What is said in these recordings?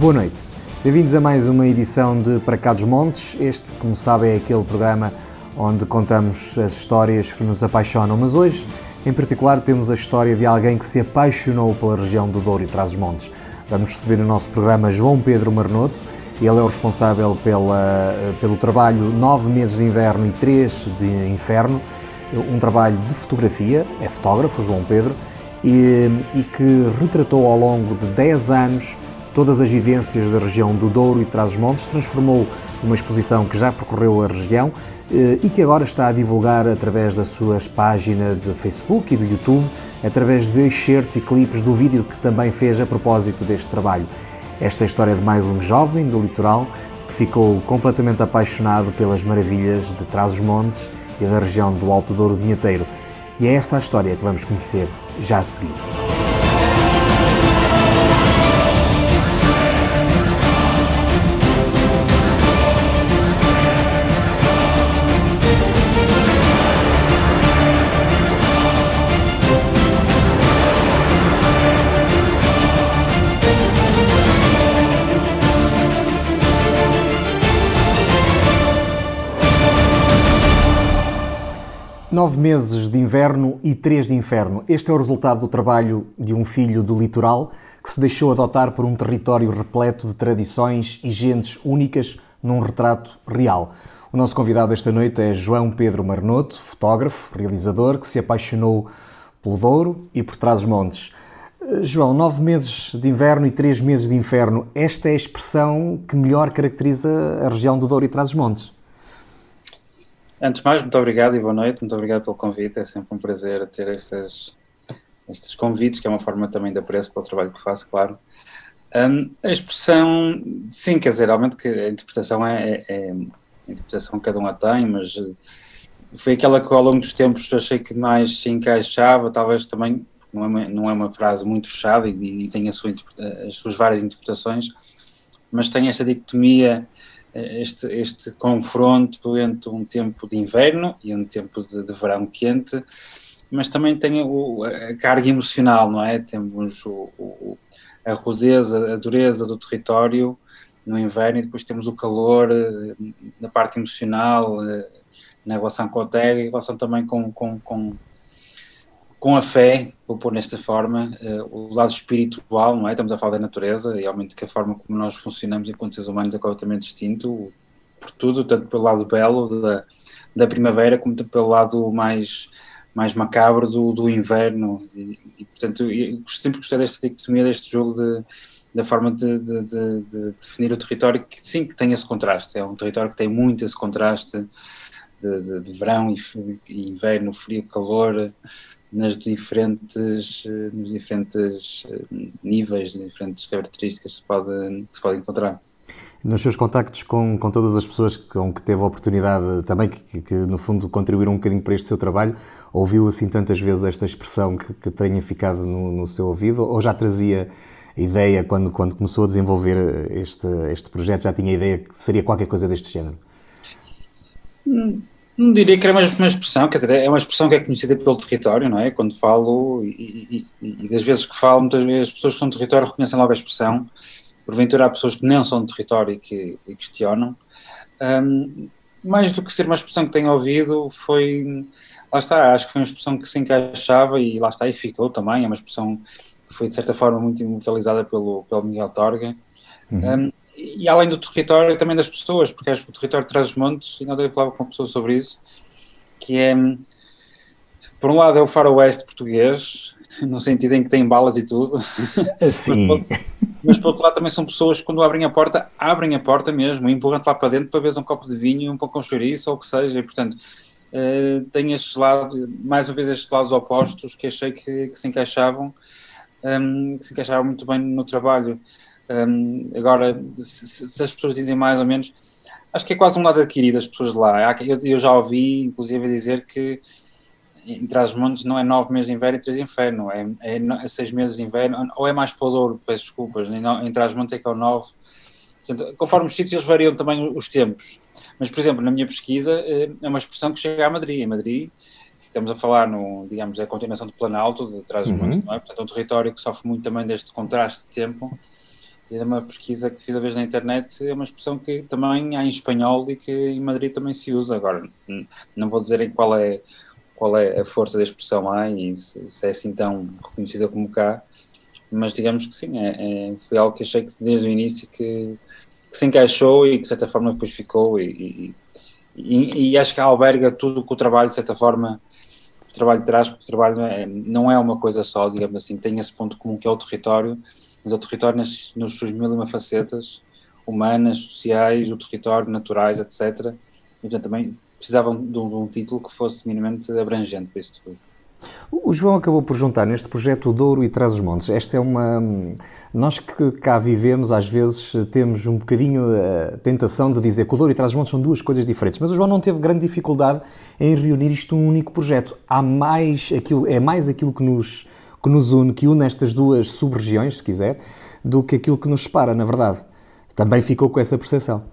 Boa noite. Bem-vindos a mais uma edição de Para Cá dos Montes. Este, como sabem, é aquele programa onde contamos as histórias que nos apaixonam. Mas hoje, em particular, temos a história de alguém que se apaixonou pela região do Douro e Trás-os-Montes. Vamos receber no nosso programa João Pedro Marnoto. Ele é o responsável pela, pelo trabalho Nove Meses de Inverno e Três de Inferno, um trabalho de fotografia, é fotógrafo, João Pedro, e, e que retratou ao longo de 10 anos todas as vivências da região do Douro e Trás-os-Montes, transformou uma exposição que já percorreu a região eh, e que agora está a divulgar através das suas páginas de Facebook e do YouTube, através de excertos e clipes do vídeo que também fez a propósito deste trabalho. Esta é a história de mais um jovem do litoral que ficou completamente apaixonado pelas maravilhas de Trás-os-Montes e da região do Alto Douro Vinheteiro. E é esta a história que vamos conhecer já a seguir. Nove meses de inverno e três de inferno. Este é o resultado do trabalho de um filho do litoral que se deixou adotar por um território repleto de tradições e gentes únicas num retrato real. O nosso convidado esta noite é João Pedro Marnoto, fotógrafo, realizador, que se apaixonou pelo Douro e por Trás-os-Montes. João, nove meses de inverno e três meses de inferno. Esta é a expressão que melhor caracteriza a região do Douro e Trás-os-Montes. Antes de mais, muito obrigado e boa noite. Muito obrigado pelo convite. É sempre um prazer ter estes, convites, que é uma forma também de apreço para o trabalho que faço, claro. Um, a expressão, sim, quer dizer, realmente que a interpretação é, é, é, a interpretação que cada um a tem, mas eh, foi aquela que ao longo dos tempos achei que mais se encaixava, talvez também, não é uma, não é uma frase muito fechada e, e tem sua, as suas várias interpretações, mas tem esta dicotomia este, este confronto entre um tempo de inverno e um tempo de, de verão quente, mas também tem o, a carga emocional, não é? Temos o, o, a rudeza, a dureza do território no inverno e depois temos o calor eh, na parte emocional, eh, na relação com a terra e relação também com, com, com com a fé, vou pôr nesta forma, uh, o lado espiritual, não é? Estamos a falar da natureza e realmente que a forma como nós funcionamos enquanto seres humanos é completamente distinto, por tudo, tanto pelo lado belo da, da primavera, como pelo lado mais, mais macabro do, do inverno. E, e portanto, eu sempre gostei desta dicotomia, deste jogo de, da forma de, de, de, de, definir o território, que sim, que tem esse contraste. É um território que tem muito esse contraste de, de verão e, e inverno, frio, calor nas diferentes, nos diferentes eh, níveis, diferentes características que se pode, que se pode encontrar. Nos seus contactos com, com todas as pessoas com que teve a oportunidade também, que, que, no fundo contribuíram um bocadinho para este seu trabalho, ouviu assim tantas vezes esta expressão que, que tenha ficado no, no seu ouvido ou já trazia ideia, quando, quando começou a desenvolver este, este projeto, já tinha ideia que seria qualquer coisa deste género? Hum, não diria que era uma, uma expressão, quer dizer, é uma expressão que é conhecida pelo território, não é? Quando falo, e, e, e das vezes que falo, muitas vezes as pessoas que são do território reconhecem logo a expressão, porventura há pessoas que não são do território e que e questionam. Um, mais do que ser uma expressão que tenho ouvido, foi, lá está, acho que foi uma expressão que se encaixava e lá está, e ficou também, é uma expressão que foi de certa forma muito imortalizada pelo, pelo Miguel Torga. Uhum. Um, e além do território, também das pessoas, porque acho que o território traz os montes, e não dei falava com pessoas sobre isso, que é, por um lado é o faroeste português, no sentido em que tem balas e tudo, Sim. mas, mas por outro lado também são pessoas que quando abrem a porta, abrem a porta mesmo, empurram-te lá para dentro para ver um copo de vinho, um pouco com chouriço ou o que seja, e portanto uh, tem estes lados, mais uma vez estes lados opostos que achei que, que se encaixavam, um, que se encaixavam muito bem no trabalho. Um, agora, se, se, as pessoas dizem mais ou menos, acho que é quase um lado adquirido as pessoas de lá. Eu, eu já ouvi, inclusive, dizer que em Trás-os-Montes não é nove meses de inverno e três de inferno, é, é, é, seis meses de inverno, ou é mais para o Douro, peço desculpas, em Trás-os-Montes é que é o nove. Portanto, conforme os sítios, eles variam também os tempos. Mas, por exemplo, na minha pesquisa, eh, é uma expressão que chega a Madrid. Em Madrid, estamos a falar, no, digamos, é a continuação do Planalto, de Trás-os-Montes, uhum. não é? Portanto, é um território que sofre muito também deste contraste de tempo É uma pesquisa que fiz a vez na internet, é uma expressão que também há em espanhol e que em Madrid também se usa. Agora, não vou dizer em qual é, qual é a força da expressão lá e se, se é assim tão reconhecida como cá, mas digamos que sim, é, é, foi algo que achei que desde o início que, que se encaixou e que de certa forma depois ficou e, e, e, e acho que alberga tudo que o trabalho de certa forma o trabalho traz, porque o trabalho é, não é uma coisa só, digamos assim, tem esse ponto comum que é o território, mas o território nas, nas suas mil e uma facetas, humanas, sociais, o território, naturais, etc. E portanto também precisavam de um, de um título que fosse minimamente abrangente para isto tudo. O João acabou por juntar neste projeto o Douro e Trás-os-Montes. Esta é uma. Nós que cá vivemos, às vezes temos um bocadinho a tentação de dizer que o Douro e Trás-os-Montes são duas coisas diferentes, mas o João não teve grande dificuldade em reunir isto num único projeto. Há mais aquilo, é mais aquilo que nos, que nos une, que une estas duas sub-regiões, se quiser, do que aquilo que nos separa, na verdade. Também ficou com essa percepção.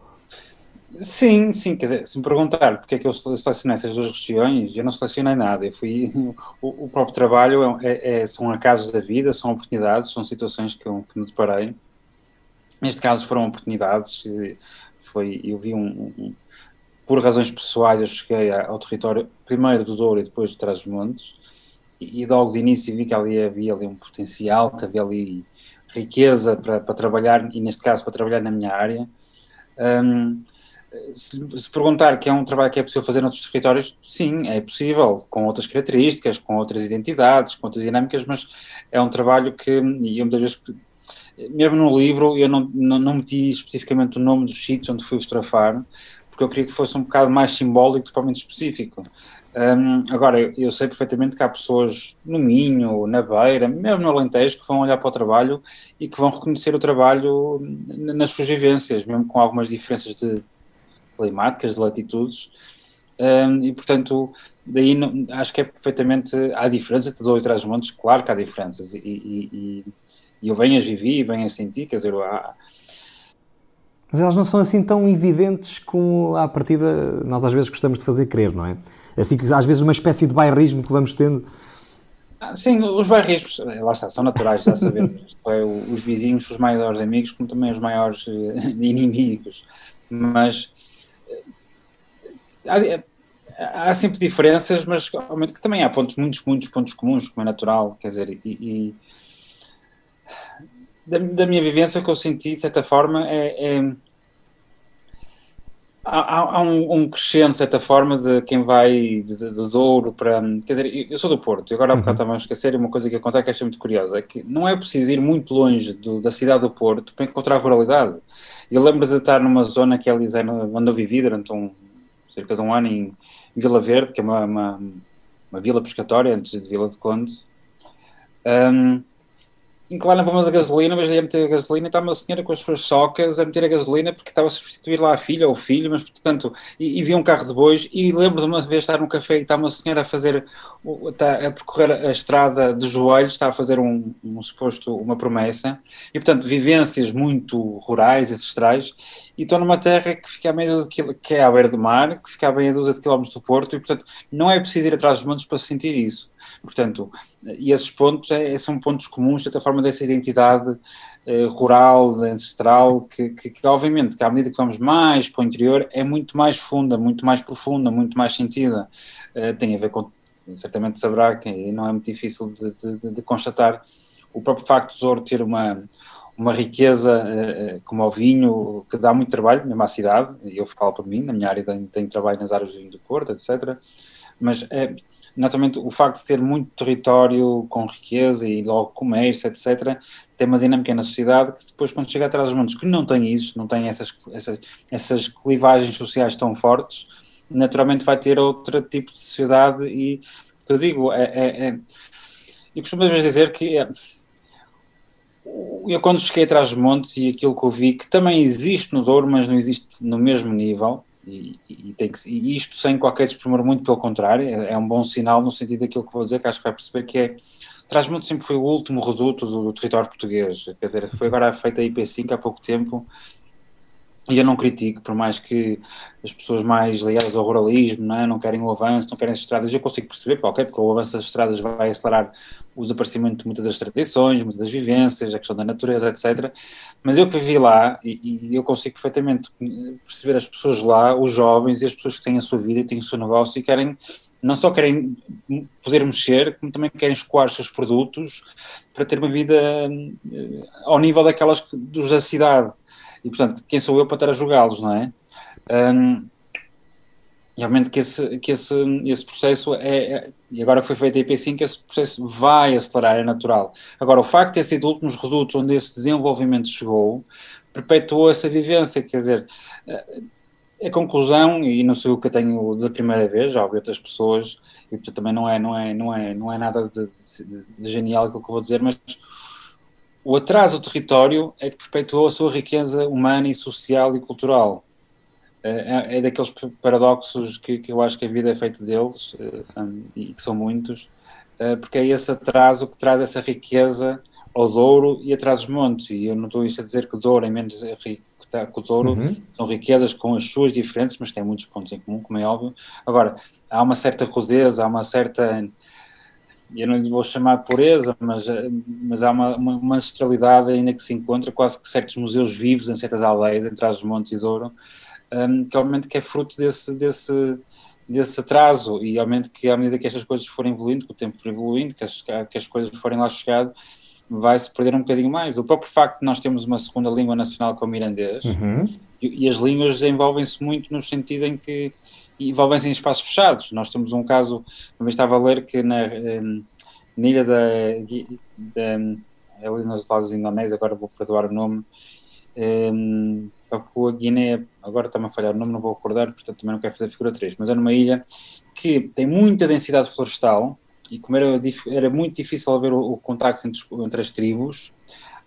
Sim, sim, quer dizer, se me perguntar porque é que eu selecionei essas duas regiões, eu não selecionei nada, eu fui, o, o próprio trabalho é, é, é são acasos da vida, são oportunidades, são situações que eu, que me deparei, neste caso foram oportunidades, foi, eu vi um, um por razões pessoais eu cheguei ao território primeiro do Douro e depois de Trás-os-Montes, e, logo de início vi que ali havia ali um potencial, que havia ali riqueza para, para trabalhar, e neste caso para trabalhar na minha área, um, se, se, perguntar que é um trabalho que é possível fazer noutros territórios, sim, é possível, com outras características, com outras identidades, com outras dinâmicas, mas é um trabalho que, e eu muitas vezes, mesmo no livro, eu não, não, não meti especificamente o nome dos sítios onde fui fotografar, porque eu queria que fosse um bocado mais simbólico, totalmente específico. Um, agora, eu, sei perfeitamente que há pessoas no Minho, na Beira, mesmo no Alentejo, que vão olhar para o trabalho e que vão reconhecer o trabalho nas suas vivências, mesmo com algumas diferenças de climáticas, de latitudes, um, e portanto, daí não, acho que é perfeitamente. Há diferença de dois trás montes, claro que há diferenças, e, e, e, e eu bem as vivi e bem as senti, quer dizer, há, mas elas não são assim tão evidentes como à partida nós às vezes gostamos de fazer crer, não é? Assim que às vezes uma espécie de bairrismo que vamos tendo. Ah, sim, os bairrismos, lá está, são naturais, já sabemos. é, os vizinhos, os maiores amigos, como também os maiores eh, inimigos. Mas há, há, sempre diferenças, mas obviamente que também há pontos, muitos, muitos pontos comuns, como é natural, quer dizer, e, e da, da, minha vivência o que eu senti, de certa forma, é, é há, há um, um, crescente, de certa forma, de quem vai de, de, de Douro para. Quer dizer, eu sou do Porto, e agora há bocado uhum. estava a esquecer uma coisa que acontece que achei muito curiosa: é que não é preciso ir muito longe do, da cidade do Porto para encontrar ruralidade. Eu lembro de estar numa zona que é onde eu vivi durante um, cerca de um ano em Vila Verde, que é uma, uma, uma vila pescatória antes de Vila de Conde. Um, inclina a bomba da gasolina, mas ia meter a gasolina e está uma senhora com as suas socas a meter a gasolina porque estava a substituir lá a filha ou o filho, mas portanto, e, e vi um carro de bois e lembro de uma vez estar num café e está uma senhora a fazer, está a percorrer a estrada de joelhos, está a fazer um, um suposto, uma promessa, e portanto, vivências muito rurais, ancestrais, e estou numa terra que fica a daquilo que é à beira do mar, que fica a meia dúzia de quilómetros do Porto, e portanto, não é preciso ir atrás dos montes para sentir isso. Portanto, e esses pontos é, são pontos comuns, de certa forma, dessa identidade eh, rural, ancestral, que, que, que, obviamente, que à medida que vamos mais para o interior, é muito mais funda, muito mais profunda, muito mais sentida. Eh, tem a ver com, certamente saberá, que não é muito difícil de, de, de constatar, o próprio facto de Douro ter uma, uma riqueza uh, como o vinho, que dá muito trabalho, mesmo à cidade, eu falo por mim, na minha área tenho, tenho trabalho nas áreas do vinho do Porto, etc. Mas uh, naturalmente o facto de ter muito território com riqueza e logo comércio, etc., tem uma dinâmica na sociedade que depois, quando chega atrás dos montes que não tem isso, não tem essas, essas, essas clivagens sociais tão fortes, naturalmente vai ter outro tipo de sociedade e, que eu digo, é, é, é costumo dizer que é, eu quando cheguei atrás dos montes e aquilo que eu vi, que também existe no Douro, mas não existe no mesmo nível, e, e, tem que, e isto sem qualquer desprimor, muito pelo contrário, é, é, um bom sinal no sentido daquilo que vou dizer, que acho que vai perceber que é. Trás-Montes sempre foi o último reduto do, do, território português, quer dizer, foi agora feita a IP5 há pouco tempo, e eu não critico, por mais que as pessoas mais ligadas ao ruralismo não, é? não querem o avanço, não querem as estradas, eu consigo perceber, porque o avanço das estradas vai acelerar o desaparecimento de muitas das tradições, muitas das vivências, a questão da natureza, etc. Mas eu que vivi lá, e, e, eu consigo perfeitamente perceber as pessoas lá, os jovens e as pessoas que têm a sua vida têm o seu negócio e querem, não só querem poder mexer, como também querem escoar os seus produtos para ter uma vida eh, ao nível daquelas dos da cidade e portanto, quem sou eu para estar a julgá-los, não é? Um, realmente que esse, que esse, esse processo é, é, e agora que foi feito a IP5, esse processo vai acelerar, é natural. Agora, o facto de ter sido últimos redutos onde esse desenvolvimento chegou, perpetuou essa vivência, quer dizer, a conclusão, e não sei o que eu tenho da primeira vez, já ouvi outras pessoas, e portanto também não é, não é, não é, não é nada de, de, de genial aquilo que eu vou dizer, mas o atraso do território é que perpetuou a sua riqueza humana e social e cultural. É, é, é daqueles paradoxos que, que, eu acho que a vida é feita deles, eh, e que são muitos, eh, porque é esse atraso que traz essa riqueza ao Douro e atrás dos montes. E eu não estou isto a dizer que o Douro é menos rico que o Douro, uhum. são riquezas com as suas diferenças, mas têm muitos pontos em comum, como é óbvio. Agora, há uma certa rudeza, há uma certa eu não lhe vou chamar de pureza, mas, eh, mas há uma, uma, uma, ancestralidade ainda que se encontra, quase que certos museus vivos em certas aldeias, entre as montes e Douro, um, que obviamente que é fruto desse, desse, desse atraso, e obviamente que à medida que estas coisas forem evoluindo, que o tempo for evoluindo, que as, que as coisas forem lá chegando, vai-se perder um bocadinho mais. O próprio facto de nós termos uma segunda língua nacional como o mirandês, uhum. E, as línguas desenvolvem-se muito no sentido em que envolvem-se em espaços fechados. Nós temos um caso, vez estava a ler que na, na ilha da, da ali nos lados Indonésia, agora vou perdoar o nome, um, Papua Guiné, agora está-me a falhar o nome, não vou acordar, portanto também não quero fazer figura 3, mas é numa ilha que tem muita densidade florestal e como era, era muito difícil haver o, o contacto entre, entre as tribos,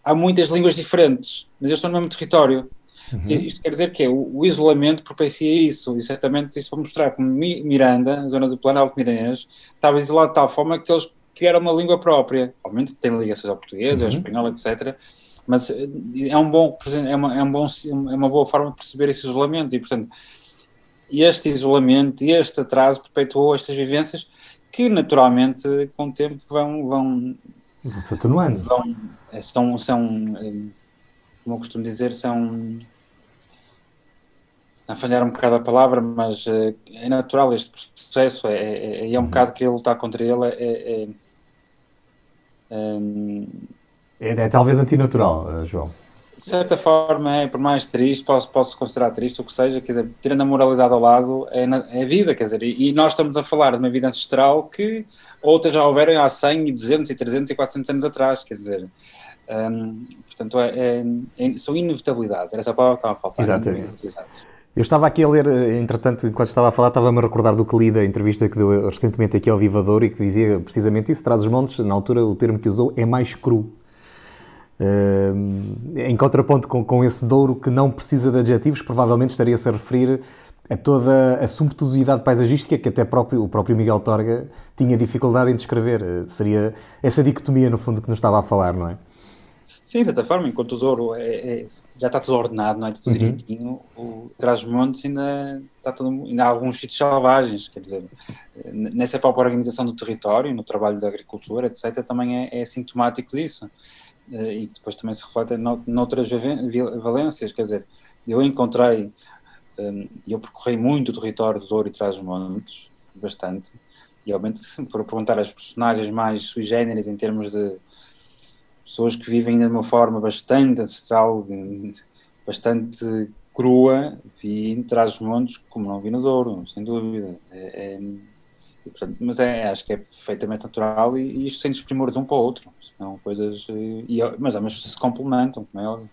há muitas línguas diferentes, mas eles estão no mesmo território. Uhum. Isto quer dizer que é, o, o, isolamento propicia isso, e certamente isso vai mostrar como Miranda, a zona do Planalto Miranês, estava isolado de tal forma que eles criaram uma língua própria, obviamente que tem ligações ao português, uhum. ao espanhol, etc., mas eh, é um bom, é uma, é um bom, é uma boa forma de perceber esse isolamento, e portanto, este isolamento, este atraso perpetuou estas vivências que naturalmente com o tempo vão, vão se atenuando. Vão, eh, são, são, eh, como eu costumo dizer, são a falhar um bocado a palavra, mas uh, é natural este processo, é, é, é um uhum. bocado que ele lutar contra ele é, é, é, é talvez antinatural, eh, João. De certa forma, é, por mais triste, posso, posso considerar triste, o que seja, quer dizer, tirando a moralidade ao lado, é, na, é vida, quer dizer, e, e, nós estamos a falar de uma vida ancestral que outras já houveram há 100, e 200, e 300 e 400 anos atrás, quer dizer, um, portanto, é, é, são inevitabilidades, era essa palavra que estava a faltar. Exatamente. Eu estava aqui a ler, eh, entretanto, enquanto estava a falar, estava-me a recordar do que li da entrevista que deu recentemente aqui ao Vivador e que dizia precisamente isso, traz os montes, na altura o termo que usou é mais cru. Uh, em contraponto com, com esse Douro que não precisa de adjetivos, provavelmente estaria-se a referir a toda a sumptuosidade paisagística que até próprio, o próprio Miguel Torga tinha dificuldade em descrever. Uh, seria essa dicotomia, no fundo, que nos estava a falar, não é? Sim, de certa forma, enquanto o Douro é, é, já está tudo ordenado, não é? Tudo uhum. direitinho, o Trás-Montes ainda, está tudo, ainda há alguns sítios selvagens, quer dizer, nessa própria organização do território, no trabalho da agricultura, etc., também é, é sintomático disso. Eh, e depois também se reflete noutras valências, quer dizer, eu encontrei, hum, eu percorri muito o território do Douro e Trás-Montes, bastante, e obviamente se me for perguntar as personagens mais sui generis em termos de pessoas que vivem de uma forma bastante ancestral, bastante crua, vi trás dos montes como não vi no Douro, sem dúvida. É, é, portanto, mas é, acho que é perfeitamente natural e, e isto sem desprimor de um para o outro. São coisas. E, mas, mas se complementam, como é óbvio.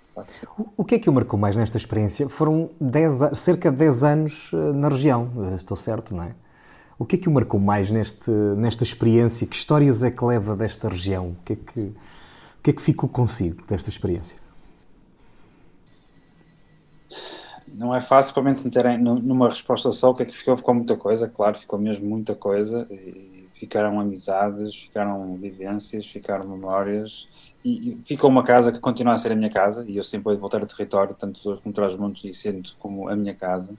O que é que o marcou mais nesta experiência? Foram cerca de 10 anos eh, na região, eh, estou certo, não é? O que é que o marcou mais neste, nesta experiência? Que histórias é que leva desta região? O que é que que é que ficou consigo desta experiência? Não é fácil para me meter numa resposta só o que é que ficou, ficou muita coisa, claro, ficou mesmo muita coisa, ficaram amizades, ficaram vivências, ficaram memórias e, ficou uma casa que continua a ser a minha casa e eu sempre vou voltar ao território, tanto como traz montes e sinto como a minha casa.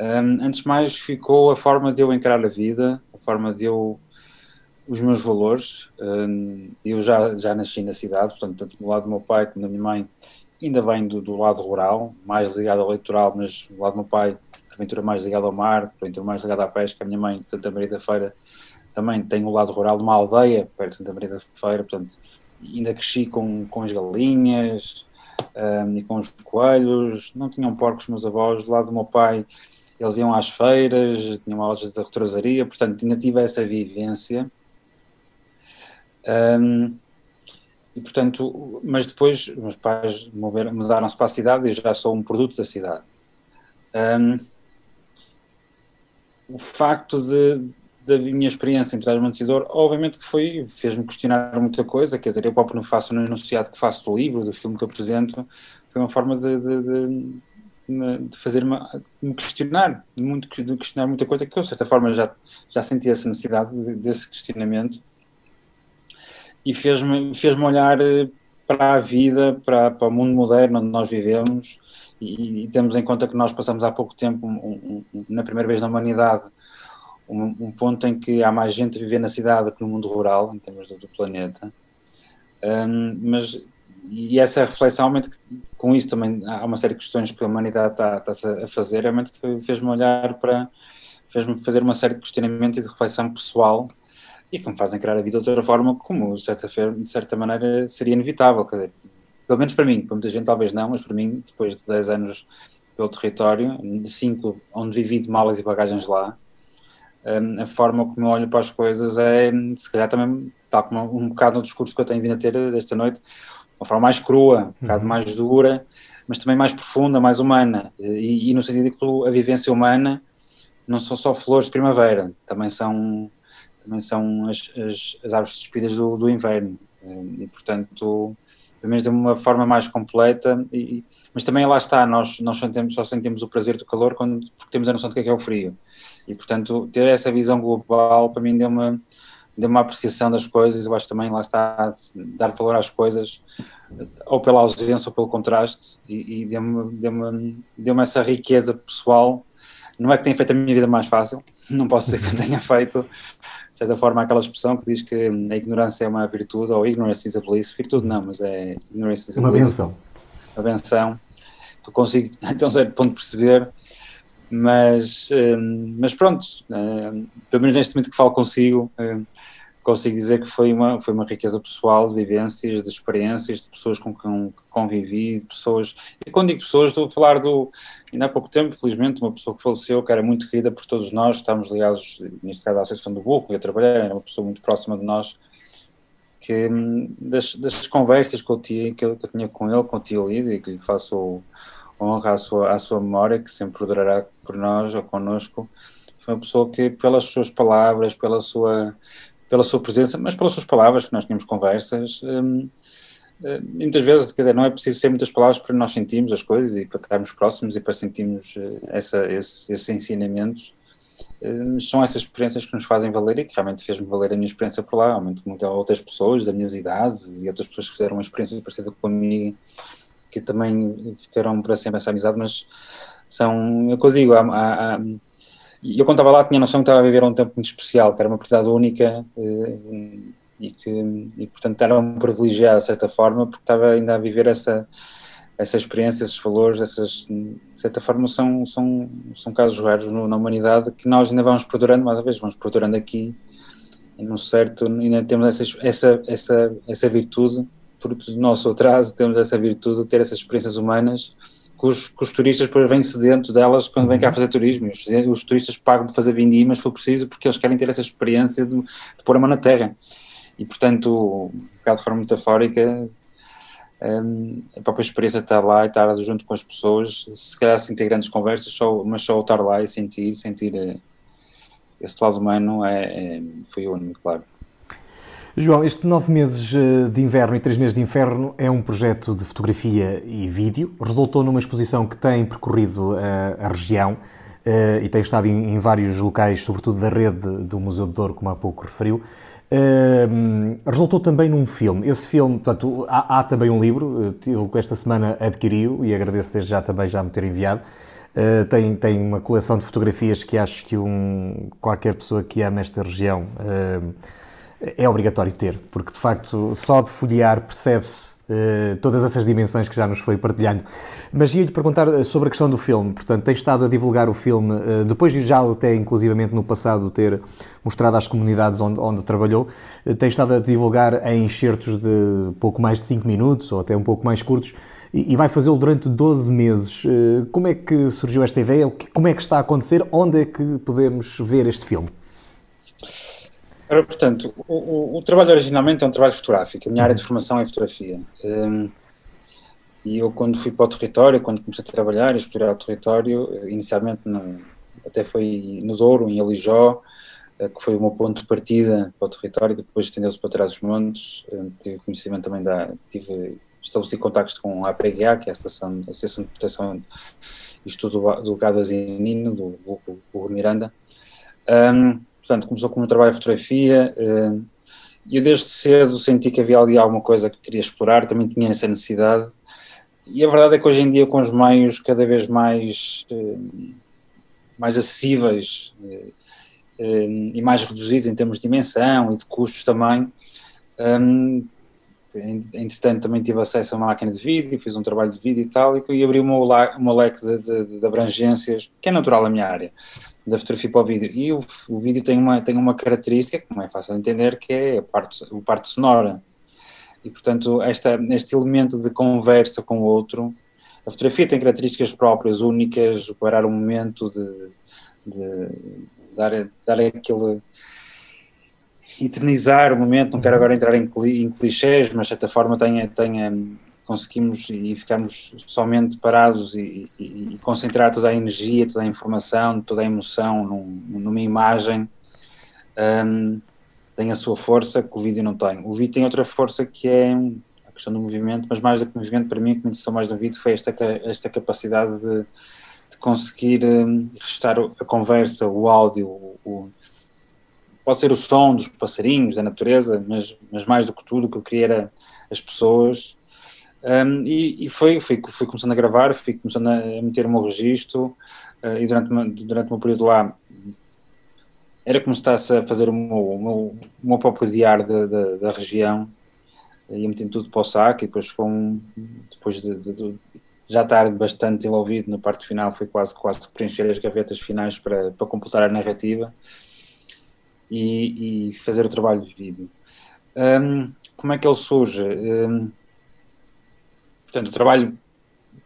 Um, antes de mais, ficou a forma de eu encarar a vida, a forma de eu. Os meus valores. Um, eu já, já nasci na cidade, portanto, tanto do lado do meu pai como da minha mãe, ainda vem do, do lado rural, mais ligado ao litoral, mas do lado do meu pai, aventura mais ligada ao mar, aventura mais ligada à pesca. A minha mãe, Santa Maria da Feira, também tem o lado rural de uma aldeia, perto de Santa Maria da Feira, portanto, ainda cresci com, com as galinhas um, e com os coelhos, não tinham porcos meus avós, do lado do meu pai eles iam às feiras, tinham aulas de retrosaria, portanto ainda tive essa vivência. Um, e portanto, mas depois meus pais mudaram-se para a cidade e eu já sou um produto da cidade. Um, o facto de, da minha experiência em Trás-Montecedor, obviamente que foi, fez-me questionar muita coisa, quer dizer, eu próprio não faço no enunciado que faço do livro, do filme que apresento, foi uma forma de, de, de de fazer -me, questionar, muito, de questionar muita coisa que eu, de certa forma, já, já senti essa necessidade desse questionamento e fez-me fez, olhar eh, para a vida, para, para o mundo moderno onde nós vivemos e, e temos em conta que nós passamos há pouco tempo, um, um, na primeira vez na humanidade, um, um, ponto em que há mais gente a viver na cidade que no mundo rural, em termos do, do planeta. Mas e essa reflexão, realmente, com isso também há uma série de questões que a humanidade está, está a fazer, realmente que fez-me olhar para, fez-me fazer uma série de questionamentos e de reflexão pessoal e que me fazem criar a vida de outra forma, como de certa, de certa maneira seria inevitável, quer dizer, pelo menos para mim, para muita gente talvez não, mas para mim, depois de 10 anos pelo território, 5 onde vivi de malas e bagagens lá, hum, a forma como eu olho para as coisas é, se calhar também, tal como um bocado no discurso que eu tenho vindo a ter esta noite, uma forma mais crua, um bocado uhum. mais dura, mas também mais profunda, mais humana. E, e, no sentido de que a vivência humana não são só flores de primavera, também são, também são as, as, as árvores despidas do, do, inverno. E, portanto, pelo menos de uma forma mais completa, e, mas também lá está, nós, nós sentimos, só sentimos o prazer do calor quando, porque temos a noção do que é, que é o frio. E, portanto, ter essa visão global, para mim, deu uma deu uma apreciação das coisas, eu acho também lá está dar valor às coisas, ou pela ausência ou pelo contraste, e, e deu-me deu deu essa riqueza pessoal. Não é que tenha feito a minha vida mais fácil, não posso dizer que tenha feito, de certa forma, aquela expressão que diz que a ignorância é uma virtude, ou ignorance is a bliss, virtude não, mas é ignorância is a Uma benção. Uma benção. Tu consigo, até um certo ponto, perceber mas, hum, mas pronto, hum, pelo menos neste momento que falo consigo, hum, consigo dizer que foi uma, foi uma riqueza pessoal de vivências, de experiências, de pessoas com quem convivi, de pessoas, e quando digo pessoas, estou a falar do, ainda há pouco tempo, felizmente, uma pessoa que faleceu, que era muito querida por todos nós, estávamos ligados, neste caso, à Associação do Buco, eu trabalhei, era uma pessoa muito próxima de nós, que das, das conversas que eu, tinha, que eu, que eu tinha com ele, com o tio Lídio, e que lhe faço honra à sua, à sua memória, que sempre durará por nós ou connosco. Foi uma pessoa que, pelas suas palavras, pela sua, pela sua presença, mas pelas suas palavras, que nós tínhamos conversas, hum, hum, muitas vezes, quer dizer, não é preciso ser muitas palavras para nós sentirmos as coisas e para estarmos próximos e para sentirmos eh, essa, esse, esses ensinamentos. Hum, são essas experiências que nos fazem valer e que realmente fez-me valer a minha experiência por lá, aumento muitas outras pessoas da minhas idades e outras pessoas que fizeram uma experiência parecida comigo que também ficaram para sempre essa amizade, mas são, é o que eu digo, há, há, há, eu quando estava lá tinha a noção que estava a viver um tempo muito especial, que era uma oportunidade única eh, e que, e, portanto, era um privilegiado de certa forma, porque estava ainda a viver essa, essa experiência, esses valores, essas, de certa forma, são, são, são casos raros na humanidade que nós ainda vamos perdurando, mais uma vez, vamos perdurando aqui, e num certo, ainda temos essa, essa, essa, essa virtude por nosso atraso, temos essa virtude de ter essas experiências humanas que os, que os turistas depois vêm sedentos delas quando vêm cá uhum. fazer turismo. Os, os, turistas pagam de fazer vindimas, se for preciso, porque eles querem ter essa experiência de, de pôr a mão na terra. E, portanto, um bocado de forma metafórica, um, a própria experiência de estar lá e estar junto com as pessoas, se calhar sem ter grandes conversas, só, mas só estar lá e sentir, sentir eh, esse lado humano é, é, foi único, claro. João, este nove meses eh, de inverno e três meses de inverno é um projeto de fotografia e vídeo. Resultou numa exposição que tem percorrido a, eh, a região. uh, e tem estado em, em, vários locais, sobretudo da rede do Museu de Douro, como há pouco referiu. Uh, resultou também num filme. Esse filme, portanto, há, há também um livro, eu esta semana adquiri-o e agradeço desde já também já me ter enviado. Uh, tem, tem uma coleção de fotografias que acho que um, qualquer pessoa que ama esta região é obrigatório ter, porque de facto só de folhear percebe-se uh, todas essas dimensões que já nos foi partilhando. Mas ia-lhe perguntar sobre a questão do filme, portanto, tem estado a divulgar o filme, depois de já até inclusivamente no passado ter mostrado às comunidades onde, onde trabalhou, tem estado a divulgar em enxertos de pouco mais de 5 minutos ou até um pouco mais curtos, e vai fazê-lo durante 12 meses. Eh, como é que surgiu esta ideia? Como é que está a acontecer? Onde é que podemos ver este filme? Ora, portanto, o, o, o, trabalho originalmente é um trabalho fotográfico. A minha área de formação é fotografia. Um, e eu, quando fui para o território, quando comecei a trabalhar e explorar o território, inicialmente no, até foi no Douro, em Alijó, eh, que foi o meu ponto de partida para o território, depois estendeu-se para trás dos montes, eh, tive conhecimento também da, tive estabeleci contactos com a APGA, que é a Associação, a Associação de Proteção e Estudo do Gado Azinino, do Hugo Miranda. Um, portanto, começou com um trabalho de fotografia e eu desde cedo senti que havia ali alguma coisa que queria explorar, também tinha essa necessidade. E a verdade é que hoje em dia, com os meios cada vez mais, mais acessíveis e mais reduzidos em termos de dimensão e de custos também, entretanto também tive acesso a uma máquina de vídeo, fiz um trabalho de vídeo e tal, e, e abri o o meu leque de, de, de, abrangências, que é natural na minha área, da fotografia para o vídeo. E o, o vídeo tem uma, tem uma característica, que é fácil de entender, que é a parte, a parte sonora. E, portanto, esta, este elemento de conversa com o outro, a fotografia tem características próprias, únicas, parar um momento de, de dar, dar aquele eternizar o momento, não quero agora entrar em, em clichês, mas de certa forma tenha, tenha, conseguimos e ficamos somente parados e, e, e, concentrar toda a energia, toda a informação, toda a emoção num, numa imagem, um, tem a sua força que o vídeo não tem. O vídeo tem outra força que é a questão do movimento, mas mais do que o movimento, para mim, o que me interessou mais do vídeo foi esta, esta capacidade de, de conseguir um, restar a conversa, o áudio, o, pode ser o som dos passarinhos, da natureza, mas, mas mais do que tudo, o que eu queria era as pessoas. Um, e, e foi, fui, fui começando a gravar, fui começando a meter o meu registro, uh, e durante, durante o meu período lá era como se estava a fazer o meu, o meu, o meu próprio diário da, da, da região, ia metendo tudo para o saco, e depois, com, depois de, de, de, já estar bastante envolvido na parte final, foi quase, quase preencher as gavetas finais para, para completar a narrativa e, e fazer o trabalho de vídeo. Um, como é que ele surge? Um, portanto, o trabalho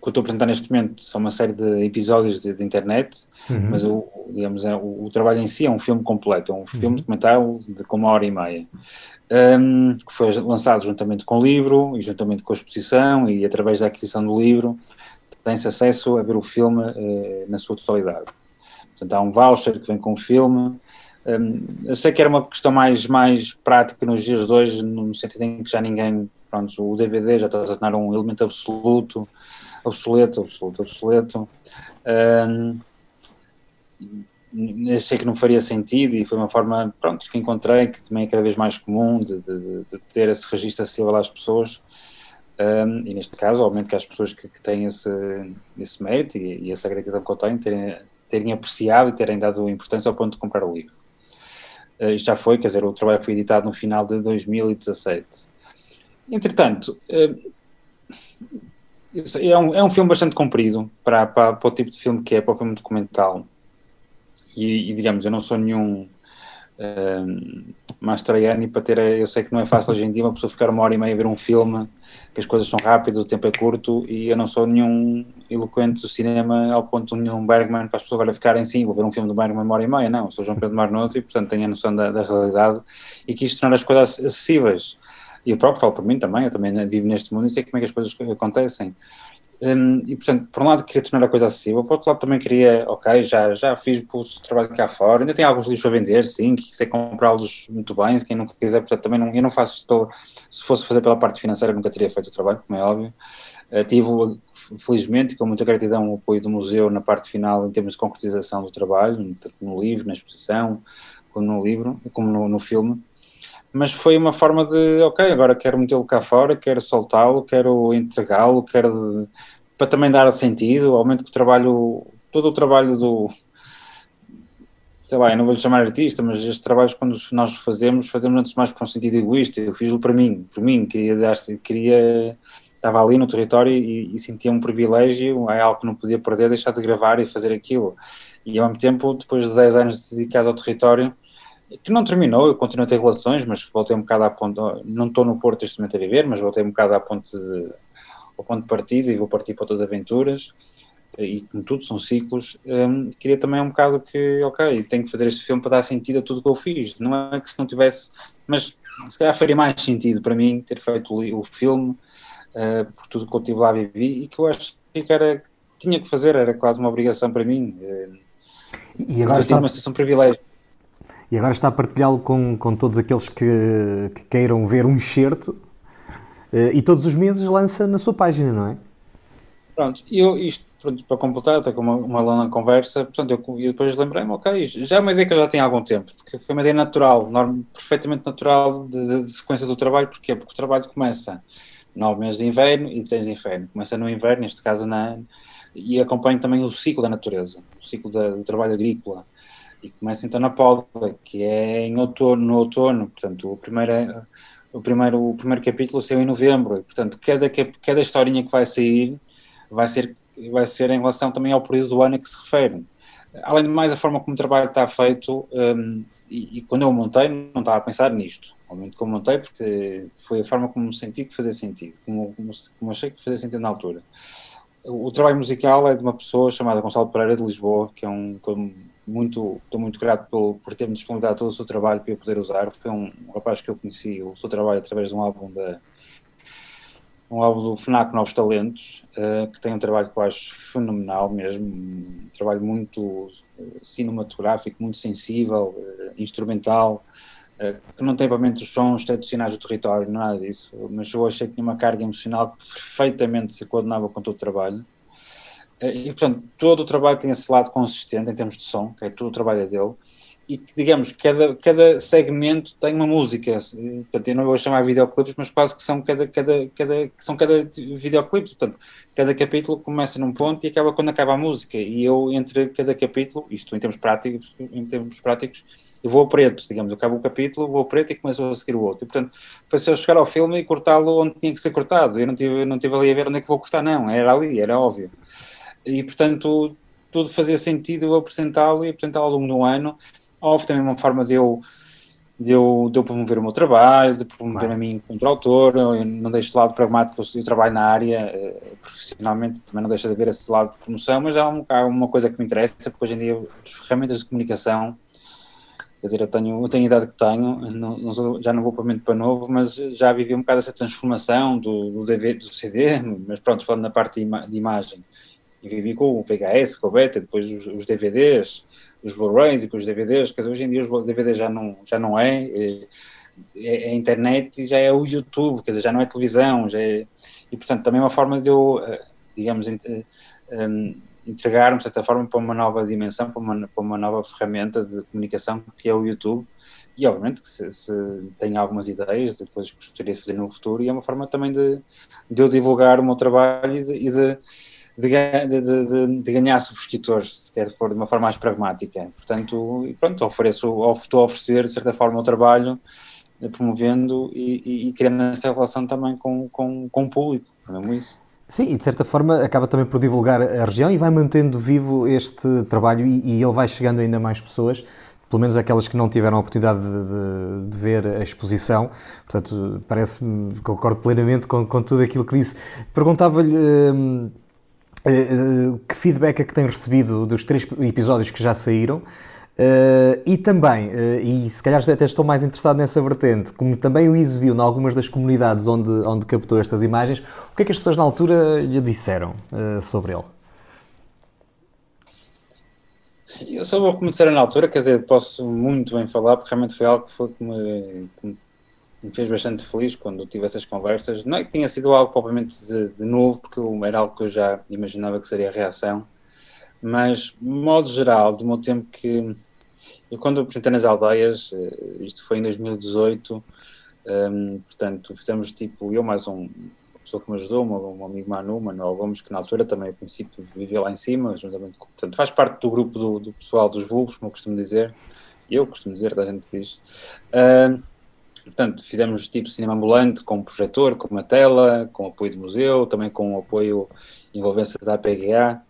que eu estou a apresentar neste momento são uma série de episódios de, de internet, uhum. mas o, digamos, é, o, o, trabalho em si é um filme completo, é um filme uhum. documental de uma hora e meia, um, que foi lançado juntamente com o livro e juntamente com a exposição e através da aquisição do livro tem-se acesso a ver o filme uh, na sua totalidade. Portanto, há um voucher que vem com o filme, eu sei que era uma questão mais, mais prática nos dias de hoje, no sentido em que já ninguém, pronto, o DVD já está a tornar um elemento absoluto, obsoleto, obsoleto, obsoleto. Um, achei que não faria sentido e foi uma forma, pronto, que encontrei, que também é cada vez mais comum, de, de, de ter esse registro acessível às pessoas. Um, e neste caso, obviamente que as pessoas que, que têm esse, esse mérito e, e essa gratidão que eu tenho, terem, terem apreciado e terem dado importância ao ponto de comprar o livro. Uh, já foi, quer dizer, o trabalho foi editado no final de 2017. Entretanto, uh, é, um, é um filme bastante comprido para, para, para, o tipo de filme que é, para o filme documental. E, e digamos, eu não sou nenhum uh, Mastraiani para ter. Eu sei que não é fácil hoje em dia uma pessoa ficar uma hora e meia a ver um filme, que as coisas são rápidas, o tempo é curto, e eu não sou nenhum eloquente do cinema ao ponto de nenhum Bergman para as pessoas agora ficarem sim, vou ver um filme do Bergman uma hora e meia. Não, sou João Pedro Marnoto e, portanto, tenho a noção da, da realidade e quis tornar as coisas acessíveis. E eu próprio falo por mim também, eu também vivo neste mundo e sei como é que as coisas acontecem. Um, e, portanto, por um lado queria tornar a coisa acessível, por outro lado também queria, ok, já, já fiz o trabalho cá fora, ainda tenho alguns livros para vender, sim, que quiser comprá-los muito bem, quem não quiser, portanto, também não, eu não faço se fosse fazer pela parte financeira, nunca teria feito o trabalho, como é óbvio. Uh, tive, felizmente, com muita gratidão, o apoio do museu na parte final, em termos de concretização do trabalho, tanto no livro, na exposição, como no livro, como no, no filme mas foi uma forma de, ok, agora quero metê-lo cá fora, quero soltá-lo, quero entregá-lo, quero para também dar sentido, aumento que o trabalho, todo o trabalho do, sei lá, eu não vou lhe chamar artista, mas estes trabalhos quando nós fazemos, fazemos antes mais com sentido egoísta, eu fiz-o para mim, por mim, queria dar queria, estava ali no território e, e, sentia um privilégio, é algo que não podia perder, deixar de gravar e fazer aquilo, e ao mesmo tempo, depois de 10 anos dedicado ao território, que não terminou, eu continuo a ter relações, mas voltei um bocado à ponte, não estou no Porto este momento a viver, mas voltei um bocado à ponte de, ao ponto de partida e vou partir para outras aventuras, e como tudo são ciclos, um, queria também um bocado que, ok, tenho que fazer este filme para dar sentido a tudo que eu fiz, não é que se não tivesse, mas se calhar faria mais sentido para mim ter feito o, o filme, uh, por tudo que eu tive lá vivi, e que eu acho que era, tinha que fazer, era quase uma obrigação para mim, uh, e agora está... uma sensação de privilégio. E agora está a partilhá-lo com, com todos aqueles que, que queiram ver um excerto uh, e todos os meses lança na sua página, não é? Pronto, eu, isto pronto, para completar, até com uma, longa conversa, portanto, eu, eu depois lembrei-me, ok, já é uma ideia que eu já tenho há algum tempo, porque foi uma ideia natural, norm, perfeitamente natural de, de, de, sequência do trabalho, porquê? Porque o trabalho começa nove meses de inverno e três de inverno, começa no inverno, neste caso na e acompanha também o ciclo da natureza, o ciclo da, do trabalho agrícola, e começa então na poda, que é em outono, no outono, portanto, o primeiro, o primeiro, o primeiro capítulo saiu em novembro, e, portanto, cada, cada historinha que vai sair vai ser, vai ser em relação também ao período do ano a que se refere. Além de mais, a forma como o trabalho está feito, um, e, e, quando eu montei, não estava a pensar nisto, obviamente que eu montei, porque foi a forma como senti que fazia sentido, como, como, como achei que fazia sentido na altura. O, trabalho musical é de uma pessoa chamada Gonçalo Pereira de Lisboa, que é um, muito, estou muito grato por, por ter-me disponibilizado todo o seu trabalho para eu poder usar. Foi um, um rapaz que eu conheci o seu trabalho através de um álbum da um álbum do FNAC Novos Talentos, uh, que tem um trabalho que eu acho fenomenal mesmo, um trabalho muito uh, cinematográfico, muito sensível, uh, instrumental, que não tem provavelmente os sons tradicionais do território, nada disso, mas eu achei que tinha uma carga emocional que perfeitamente se coordenava com todo o trabalho. E, portanto, todo o trabalho tem esse lado consistente em termos de som, que é todo o trabalho é dele, e digamos, cada, cada segmento tem uma música, portanto, eu não vou chamar videoclipes, mas quase que são cada, cada, cada, são cada videoclipe, portanto, cada capítulo começa num ponto e acaba quando acaba a música, e eu, entre cada capítulo, isto em termos práticos, em termos práticos, eu vou preto, digamos, eu acabo o capítulo, vou preto e começo a seguir o outro, e portanto, para eu chegar ao filme e cortá-lo onde tinha que ser cortado, eu não tive, não tive ali a ver onde é que vou cortar, não, era ali, era óbvio e portanto tudo fazia sentido eu apresentá-lo e apresentá-lo ao longo do ano. Houve também uma forma de eu, de eu, de eu promover o meu trabalho, de promover claro. a mim como autor, eu não deixo de lado pragmático, eu trabalho na área uh, profissionalmente, também não deixa de haver esse lado de promoção, mas há, um, há uma coisa que me interessa, porque hoje em dia as ferramentas de comunicação, quer dizer, eu tenho, eu tenho a idade que tenho, não, não sou, já não vou para muito para novo, mas já vivi um bocado essa transformação do, do, DVD, do CD, mas pronto, falando na parte de, ima de imagem, e vivi com o VHS, com o Beta, depois os, os DVDs, os Blu-rays e com os DVDs, quer dizer, hoje em dia os DVDs já não, já não é, é, é a internet e já é o YouTube, quer dizer, já não é televisão, já é, e portanto também é uma forma de eu, eh, digamos, eh, entregar-me, de certa forma, para uma nova dimensão, para uma, para uma nova ferramenta de comunicação que é o YouTube, e obviamente que se, se tenho algumas ideias de coisas que gostaria de fazer no futuro, e é uma forma também de, de eu divulgar o meu trabalho e de, e de de, de, de, ganhar subscritores, se quer for de uma forma mais pragmática. Portanto, pronto, ofereço, estou a oferecer, de certa forma, o trabalho, eh, promovendo e, e, e criando esta relação também com, com, com o público, é isso? Sim, e de certa forma acaba também por divulgar a região e vai mantendo vivo este trabalho e, e ele vai chegando ainda mais pessoas pelo menos aquelas que não tiveram a oportunidade de, de, de ver a exposição. Portanto, parece-me, concordo plenamente com, com tudo aquilo que disse. Perguntava-lhe. Hum, eh, que feedback é que tem recebido dos três episódios que já saíram? Uh, e também, uh, e se calhar até estou mais interessado nessa vertente, como também o exibiu em algumas das comunidades onde, onde captou estas imagens, o que é que as pessoas na altura lhe disseram uh, sobre ele? Eu só vou começar na altura, quer dizer, posso muito bem falar, porque realmente foi algo que, foi que, me, que me, fez bastante feliz quando tive essas conversas. Não é que tenha sido algo propriamente de, de novo, porque era algo que eu já imaginava que seria a reação, mas, de modo geral, do meu tempo que. Eu, quando apresentei nas aldeias, eh, isto foi em 2018, um, ehm, portanto, fizemos tipo, eu mais um, pessoa que me ajudou, um, um amigo Manu, Manuel Gomes, que na altura também, a princípio, vivia lá em cima, juntamente com, portanto, faz parte do grupo do, do pessoal dos vulvos, como eu costumo dizer, eu costumo dizer, da gente diz. Uh, portanto, fizemos tipo cinema ambulante, com um projetor, com uma tela, com apoio do museu, também com apoio envolvência da PGA,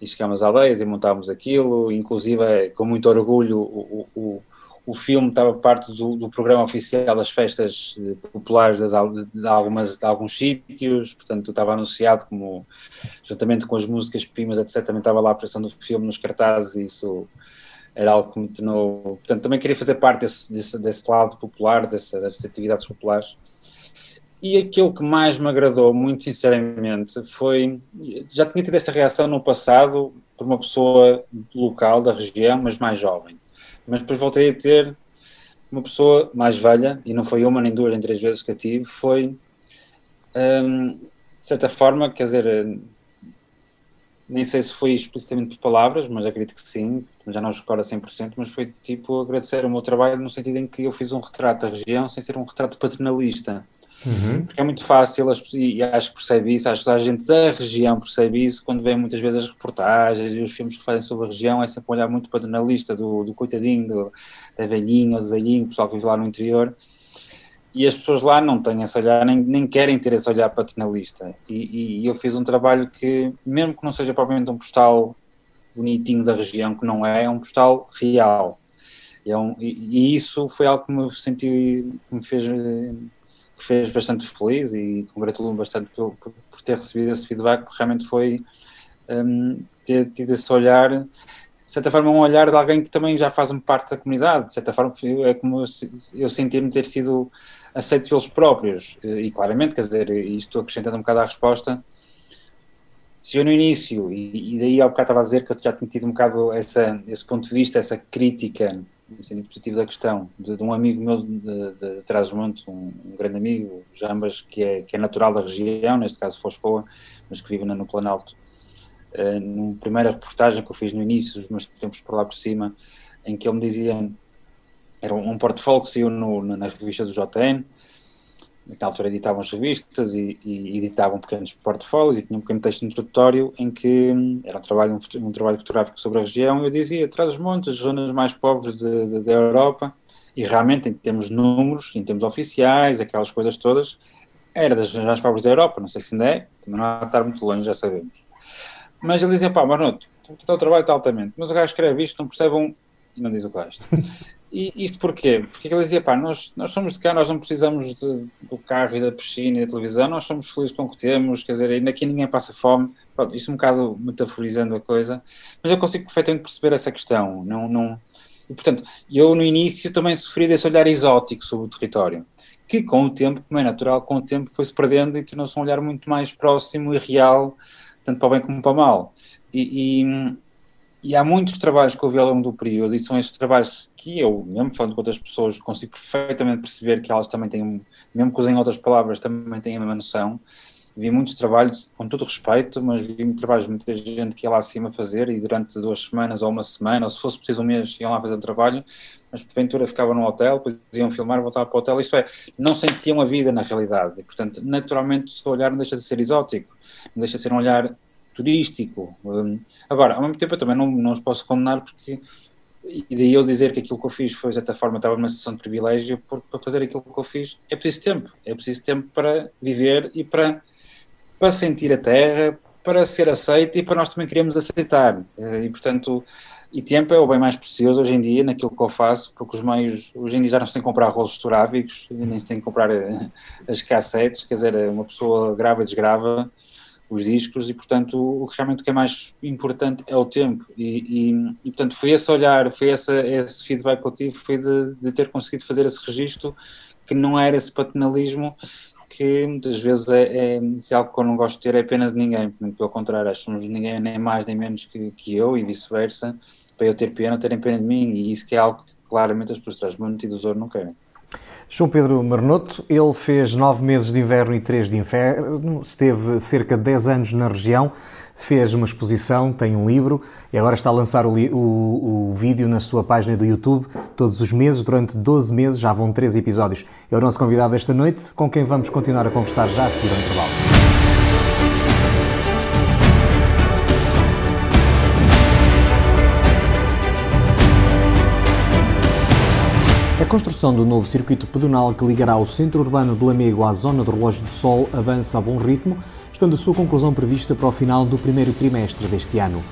e chegámos às aldeias e montámos aquilo, inclusive, com muito orgulho, o, o o filme estava parte do, do programa oficial das festas eh, populares das, de, algumas, de alguns sítios, portanto estava anunciado como, juntamente com as músicas primas, etc., também estava lá a pressão do filme nos cartazes e isso era algo que me tornou... Portanto, também queria fazer parte desse, desse, desse lado popular, dessa, dessas atividades populares. E aquilo que mais me agradou, muito sinceramente, foi... Já tinha tido esta reação no passado por uma pessoa local, da região, mas mais jovem mas depois voltei a ter uma pessoa mais velha, e não foi uma, nem duas, nem três vezes que a tive, foi, um, de certa forma, quer dizer, hum, nem sei se foi explicitamente por palavras, mas acredito que sim, já não os recordo a 100%, mas foi tipo agradecer o meu trabalho no sentido em que eu fiz um retrato da região sem ser um retrato paternalista. Uhum. Porque é muito fácil, e acho que percebe isso, acho que a gente da região percebe isso quando vê muitas vezes as reportagens e os filmes que fazem sobre a região, é sempre um olhar muito paternalista do, do coitadinho, do, da velhinha ou do velhinho, o pessoal que vive lá no interior. E as pessoas lá não têm esse olhar, nem, nem querem ter esse olhar paternalista. E, e eu fiz um trabalho que, mesmo que não seja propriamente um postal bonitinho da região, que não é, é um postal real. É um, e, e, isso foi algo que me senti, que me fez que fez bastante feliz e congratulo-me bastante por, por, ter recebido esse feedback, porque realmente foi um, ter tido esse olhar, de certa forma, um olhar de alguém que também já faz parte da comunidade, de certa forma, é como eu, eu sentir-me ter sido aceito pelos próprios, e claramente, quer dizer, estou acrescentando um bocado à resposta, se eu no início, e, e daí ao bocado estava a dizer que eu já tinha tido um bocado essa, esse ponto de vista, essa crítica no sentido positivo da questão, de, de um amigo meu de, de, de Trás-os-Montes, um, um, grande amigo, Jambas, que é, que é natural da região, neste caso Foscoa, mas que vive no Planalto. Uh, numa primeira reportagem que eu fiz no início, dos meus tempos por lá por cima, em que ele me dizia, era um, um portfólio que saiu no, nas revistas do JN, naquela altura editavam as revistas e, e, editavam pequenos portfólios e tinha um pequeno texto introdutório em que hum, era um trabalho, um, um trabalho fotográfico sobre a região e eu dizia, traz os montes, as zonas mais pobres da Europa e realmente em termos de números, em termos oficiais, aquelas coisas todas, era das zonas mais pobres da Europa, não sei se ainda é, também não há estar muito longe, já sabemos. Mas ele dizia, pá, Marnoto, o teu trabalho está altamente, mas o gajo escreve isto, não percebe um... e não diz o resto. E isto porquê? Porque ele dizia, pá, nós, nós somos de cá, nós não precisamos de, do carro e da piscina e da televisão, nós somos felizes com o que temos, quer dizer, aqui ninguém passa fome. Pronto, isto um bocado metaforizando a coisa, mas eu consigo perfeitamente perceber essa questão. Não, não... E, portanto, eu no início também sofri desse olhar exótico sobre o território, que com o tempo, como é natural, com o tempo foi-se perdendo e tornou-se um olhar muito mais próximo e real, tanto para o bem como para o mal. E, e há muitos trabalhos que eu vi ao longo do período, e são estes trabalhos que eu, mesmo falando com outras pessoas, consigo perfeitamente perceber que elas também têm, mesmo que usem outras palavras, também têm a mesma noção. Vi muitos trabalhos, com todo respeito, mas vi trabalhos de muita gente que ia lá acima fazer e durante duas semanas ou uma semana, ou se fosse preciso um mês, iam lá fazer trabalho, mas porventura ficavam no hotel, depois iam filmar, voltavam para o hotel, isto é, não sentiam a vida na realidade. E, portanto, naturalmente, o olhar não deixa de ser exótico, não deixa de ser um olhar turístico. Um, agora, ao mesmo tempo, eu também não, não os posso condenar porque. E daí eu dizer que aquilo que eu fiz foi, de certa forma, estava numa situação de privilégio, porque para fazer aquilo que eu fiz é preciso tempo. É preciso tempo para viver e para, para sentir a terra, para ser aceito e para nós também queremos aceitar. Eh, e, portanto, e tempo é o bem mais precioso hoje em dia naquilo que eu faço, porque os meios, hoje em dia já não se tem que comprar rolos fotográficos, nem se tem que comprar eh, as cassetes, quer dizer, uma pessoa grava e desgrava os discos e, portanto, o, que realmente que é mais importante é o tempo. E, e, e portanto, foi esse olhar, foi essa, esse feedback que eu tive, foi de, de ter conseguido fazer esse registro que não era esse paternalismo que muitas vezes é, é, é, algo que eu não gosto de ter, é pena de ninguém, pelo contrário, acho que ninguém nem mais nem menos que, que eu e vice-versa, para eu ter pena, terem pena de mim, e isso que é algo que claramente as pessoas transmonte e do não querem. João Pedro Marnoto, ele fez nove meses de inverno e três de inverno, esteve cerca de dez anos na região, fez uma exposição, tem um livro e agora está a lançar o, o, o, vídeo na sua página do YouTube todos os meses, durante 12 meses, já vão três episódios. É o nosso convidado esta noite, com quem vamos continuar a conversar já a seguir ao intervalo. Construção do novo circuito pedonal que ligará o centro urbano de Lamego à zona do Relógio do Sol avança a bom ritmo, estando a sua conclusão prevista para o final do primeiro trimestre deste ano.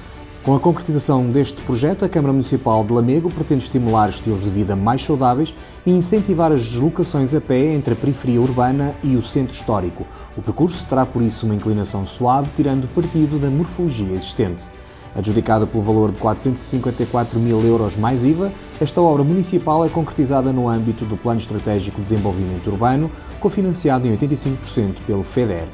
Com a concretização deste projeto, a Câmara Municipal de Lamego pretende estimular estilos de vida mais saudáveis e incentivar as deslocações a pé entre a periferia urbana e o centro histórico. O percurso terá, por isso, uma inclinação suave, tirando partido da morfologia existente. Adjudicada pelo valor de 454 mil euros mais IVA, esta obra municipal é concretizada no âmbito do Plano Estratégico de Desenvolvimento Urbano, cofinanciado em 85% pelo FEDER.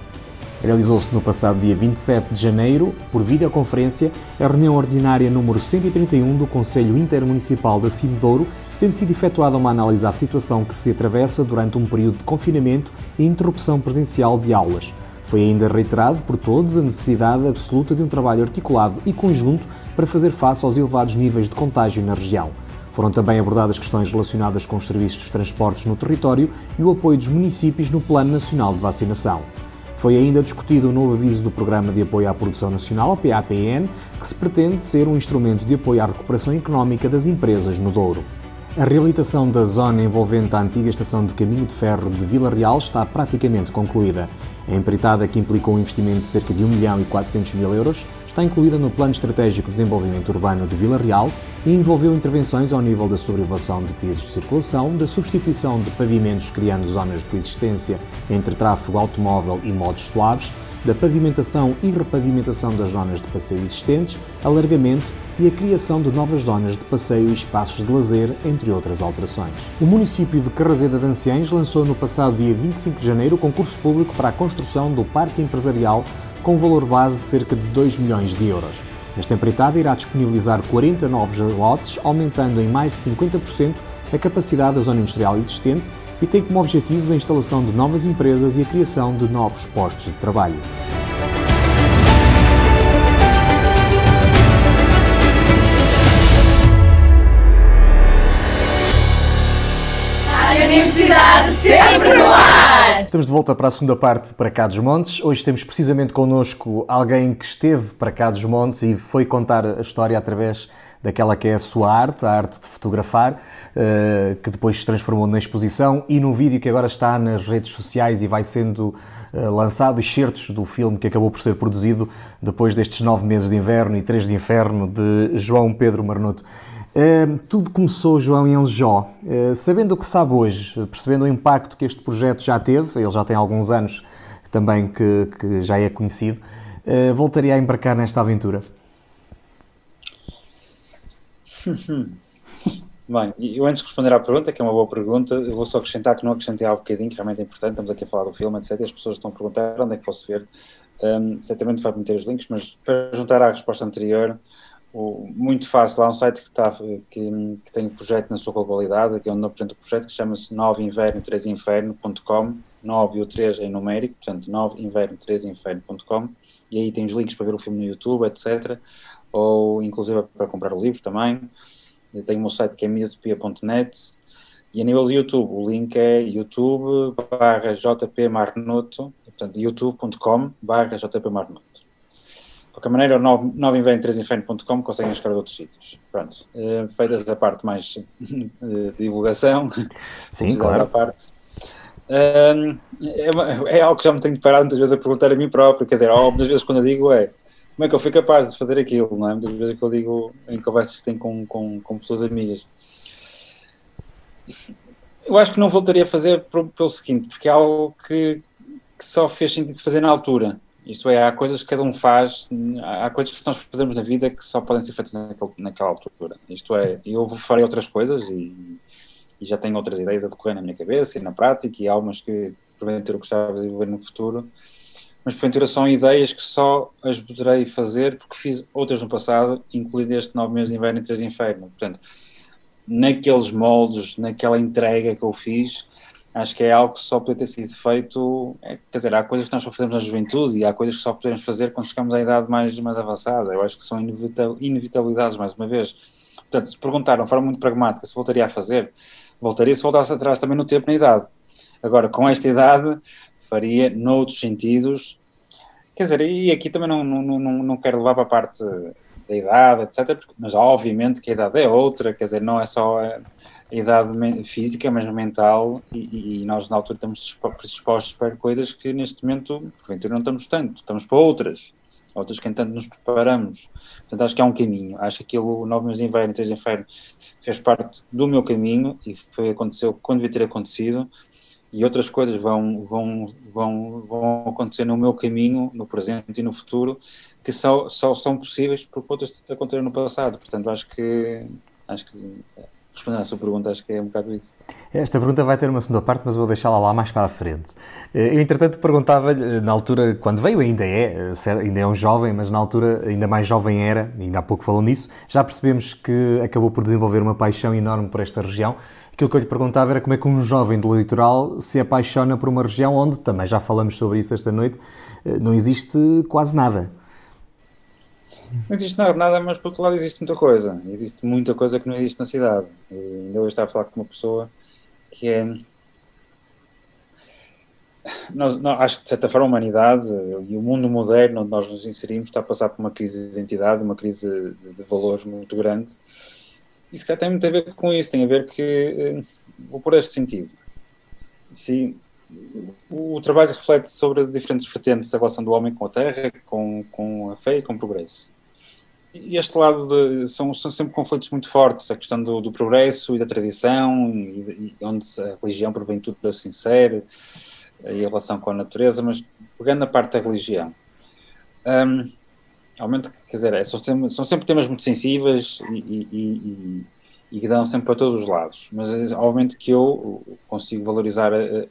Realizou-se no passado dia 27 de janeiro, por videoconferência, a reunião ordinária número 131 do Conselho Intermunicipal da Cimedouro, tendo sido efetuada uma análise à situação que se atravessa durante um período de confinamento e interrupção presencial de aulas. Foi ainda reiterado por todos a necessidade absoluta de um trabalho articulado e conjunto para fazer face aos elevados níveis de contágio na região. Foram também abordadas questões relacionadas com os serviços de transportes no território e o apoio dos municípios no Plano Nacional de Vacinação. Foi ainda discutido o novo aviso do Programa de Apoio à Produção Nacional, PAPN, que se pretende ser um instrumento de apoio à recuperação económica das empresas no Douro. A reabilitação da zona envolvente a antiga estação de caminho de ferro de Vila Real está praticamente concluída. A empreitada, que implicou um investimento de cerca de 1 milhão e 400 mil euros, está incluída no Plano Estratégico de Desenvolvimento Urbano de Vila Real e envolveu intervenções ao nível da sobrevoação de pisos de circulação, da substituição de pavimentos criando zonas de coexistência entre tráfego automóvel e modos suaves, da pavimentação e repavimentação das zonas de passeio existentes, alargamento e a criação de novas zonas de passeio e espaços de lazer, entre outras alterações. O município de Carrazeda de Anciães lançou no passado dia 25 de janeiro o concurso público para a construção do Parque Empresarial com valor base de cerca de 2 milhões de euros. Esta empreitada irá disponibilizar 40 novos lotes, aumentando em mais de 50% a capacidade da zona industrial existente e tem como objetivos a instalação de novas empresas e a criação de novos postos de trabalho. Sempre no ar! Estamos de volta para a segunda parte para Cá dos Montes. Hoje temos precisamente connosco alguém que esteve para Cá dos Montes e foi contar a história através daquela que é a sua arte, a arte de fotografar, eh, que depois se transformou na exposição e no vídeo que agora está nas redes sociais e vai sendo eh, lançado, excertos do filme que acabou por ser produzido depois destes nove meses de inverno e três de inferno de João Pedro Marnoto. Tudo começou, João, em Aljó. Uh, sabendo o que sabe hoje, percebendo o impacto que este projeto já teve, ele já tem alguns anos também que, que já é conhecido, uh, voltaria a embarcar nesta aventura? Bem, eu antes de responder à pergunta, que é uma boa pergunta, eu vou só acrescentar que não acrescentei há bocadinho, que realmente é importante, estamos aqui a falar do filme, etc. As pessoas estão a perguntar onde é que posso ver. Um, certamente vai meter os links, mas para juntar à resposta anterior, muito fácil, há um site que, está, que, que tem o projeto na sua globalidade, que é onde apresento o projeto, que chama-se 9inverno3inferno.com, 9 e o 3 em numérico, portanto 9inverno3inferno.com, e aí tem os links para ver o filme no YouTube, etc., ou inclusive para comprar o livro também. Tenho o meu site que é miutopia.net, e a nível de YouTube, o link é youtube barra portanto youtube.com barra qualquer maneira, o 9inverno3inferno.com conseguem chegar a outros sítios. Pronto, uh, feitas a parte mais de divulgação. Sim, claro. Parte. Uh, é, é, algo que já me tenho parado muitas vezes a perguntar a mim próprio, quer dizer, algumas vezes quando eu digo é como é que eu fui capaz de fazer aquilo, não é? Muitas vezes que eu digo em conversas que tenho com, com, com pessoas amigas. Eu acho que não voltaria a fazer pelo seguinte, porque é algo que, que só fez sentido fazer na altura Isto é, há coisas que cada um faz, há coisas que nós fazemos na vida que só podem ser feitas naquele, naquela altura. Isto é, eu farei outras coisas e, e, já tenho outras ideias a decorrer na minha cabeça e na prática e algumas que porventura gostava de desenvolver no futuro, mas porventura são ideias que só as poderei fazer porque fiz outras no passado, incluindo este nove meses de inverno e três de inferno. Portanto, naqueles moldes, naquela entrega que eu fiz, acho que é algo que só pode ter sido feito. É, quer dizer, há coisas que nós só fazemos na juventude e há coisas que só podemos fazer quando chegamos à idade mais, mais avançada. Eu acho que são inevitabilidades, mais uma vez. Portanto, se perguntaram de forma muito pragmática se voltaria a fazer, voltaria se voltasse atrás também no tempo na idade. Agora, com esta idade, faria noutros sentidos. Quer dizer, e aqui também não, não, não, não quero levar para a parte da idade, etc. Mas obviamente que a idade é outra, quer dizer, não é só a, idade física, mas mental, e, e, nós na altura estamos dispostos para coisas que neste momento, porventura, não estamos tanto, estamos para outras, outras que entanto nos preparamos. Portanto, acho que é um caminho. Acho que aquilo, nove meses de inverno, três de inferno, fez parte do meu caminho e foi aconteceu quando devia ter acontecido e outras coisas vão, vão, vão, vão acontecer no meu caminho, no presente e no futuro, que só, só são possíveis porque outras aconteceram no passado. Portanto, acho que, acho que respondendo à sua pergunta, acho que é um bocado isso. Esta pergunta vai ter uma segunda parte, mas vou deixá-la lá mais para a frente. Eh, eu, entretanto, perguntava-lhe, eh, na altura, quando veio, ainda é, eh, ainda é um jovem, mas na altura ainda mais jovem era, ainda há pouco falou nisso, já percebemos que acabou por desenvolver uma paixão enorme por esta região. Aquilo que eu lhe perguntava era como é que um jovem do litoral se apaixona por uma região onde, também já falamos sobre isso esta noite, não existe quase nada. Não existe nada, mas por outro lado existe muita coisa. Existe muita coisa que não existe na cidade. E ainda hoje estava a falar com uma pessoa que é. Nós, nós, acho que de certa forma a humanidade e o mundo moderno onde nós nos inserimos está a passar por uma crise de identidade, uma crise de, de valores muito grande. E se calhar tem muito a ver com isso, tem a ver que. Eh, vou por este sentido. Sim, o trabalho reflete sobre diferentes vertentes da relação do homem com a terra, com, com a fé e com o progresso e este lado de, são, são sempre conflitos muito fortes, a questão do, do progresso e da tradição, e, e onde a religião porventura se insere, e a relação com a natureza, mas pegando a parte da religião, um, realmente, quer dizer, é, são, são, sempre temas muito sensíveis e, e, e, que dão sempre para todos os lados, mas obviamente que eu consigo valorizar a,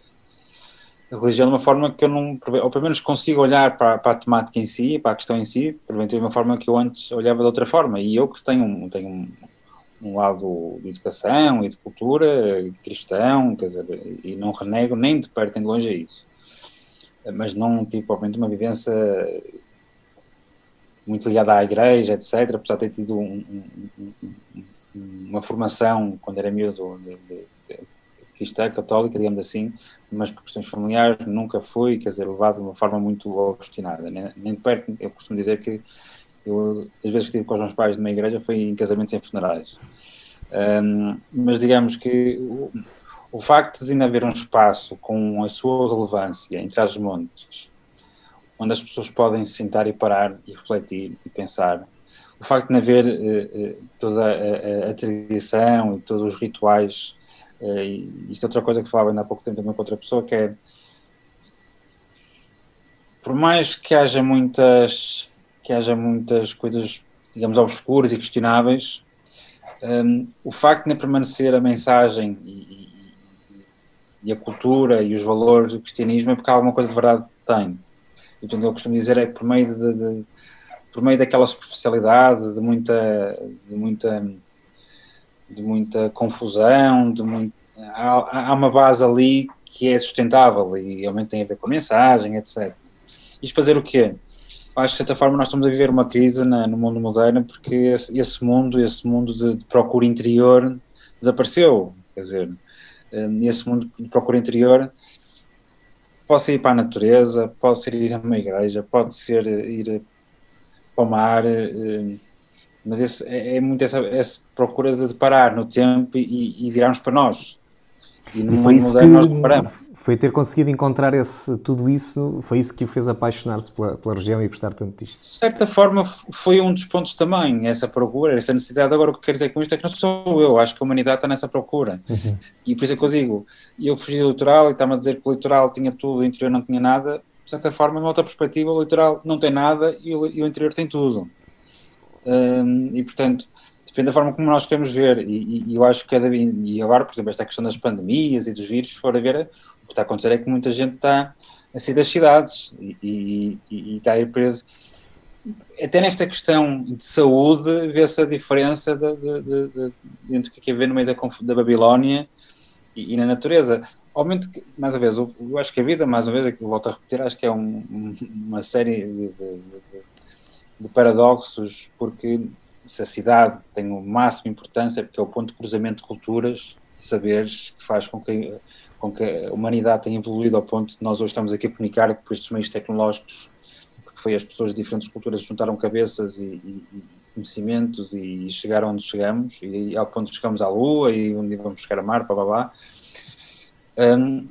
religião de uma forma que eu não, ou pelo menos consigo olhar para, para, a temática em si, para a questão em si, porventura de uma forma que eu antes olhava de outra forma. E eu que tenho, tenho um, um lado de educação e de cultura cristão, quer dizer, e não renego nem de perto nem de longe a isso. Mas não tive, provavelmente, uma vivência muito ligada à igreja, etc., apesar de ter tido um, um, uma formação, quando era miúdo, de, de cristã, católica, digamos assim, mas por questões familiares nunca foi, quer dizer, levado de uma forma muito obstinada. Nem, nem de perto, eu costumo dizer que eu, às vezes que estive com os meus pais numa igreja foi em casamentos em funerais. Um, mas digamos que o, o, facto de ainda haver um espaço com a sua relevância entre as montes, onde as pessoas podem se sentar e parar e refletir e pensar, o facto de haver uh, uh, toda a, a, a, tradição e todos os rituais Uh, e isto é outra coisa que falava ainda há pouco tempo também com outra pessoa, que é por mais que haja muitas que haja muitas coisas, digamos, obscuras e questionáveis, um, ehm, o facto de permanecer a mensagem e, e, e, a cultura e os valores do cristianismo é porque alguma coisa de verdade tem. Então, eu costumo dizer é por meio de, de por meio daquela superficialidade, de muita, de muita de muita confusão, de muito, há, há, uma base ali que é sustentável e realmente tem a ver com a mensagem, etc. Isto para dizer o quê? Acho que de certa forma nós estamos a viver uma crise na, no mundo moderno porque esse, esse mundo, esse mundo de, de, procura interior desapareceu. Quer dizer, nesse mundo de procura interior pode ser ir para a natureza, pode ser ir a uma igreja, pode ser ir para o mar, eh, mas esse, é, é, muito essa, essa procura de parar no tempo e, e virarmos para nós. E, e foi isso que nós foi ter conseguido encontrar esse, tudo isso, foi isso que o fez apaixonar-se pela, pela, região e gostar tanto disto. De certa forma foi um dos pontos também, essa procura, essa necessidade. Agora o que quero dizer com isto é que não sou eu, acho que a humanidade está nessa procura. Uhum. E por isso é que eu digo, eu fugi do litoral e estava a dizer que o litoral tinha tudo, o interior não tinha nada, de certa forma, numa outra perspectiva, o litoral não tem nada e o, e o interior tem tudo. Um, e, portanto, depende da forma como nós queremos ver. E, e, eu acho que cada e agora, por exemplo, esta questão das pandemias e dos vírus, se for a ver, o que está a acontecer é que muita gente está a sair das cidades e, e, e está a ir preso. Até nesta questão de saúde, vê-se a diferença de, de, de, entre o que é haver no meio da, da Babilónia e, na natureza. Obviamente, que, mais uma vez, eu, eu, acho que a vida, mais uma vez, eu volto a repetir, acho que é um, uma série de, de paradoxos, porque se a cidade tem o máximo importância, porque é o ponto de cruzamento de culturas saberes que faz com que, com que a humanidade tenha evoluído ao ponto de nós hoje estamos aqui a comunicar com estes meios tecnológicos, porque foi as pessoas de diferentes culturas juntaram cabeças e, e, conhecimentos e, e chegaram onde chegamos, e ao ponto de chegamos à Lua e onde vamos chegar a Mar, blá blá blá. Um,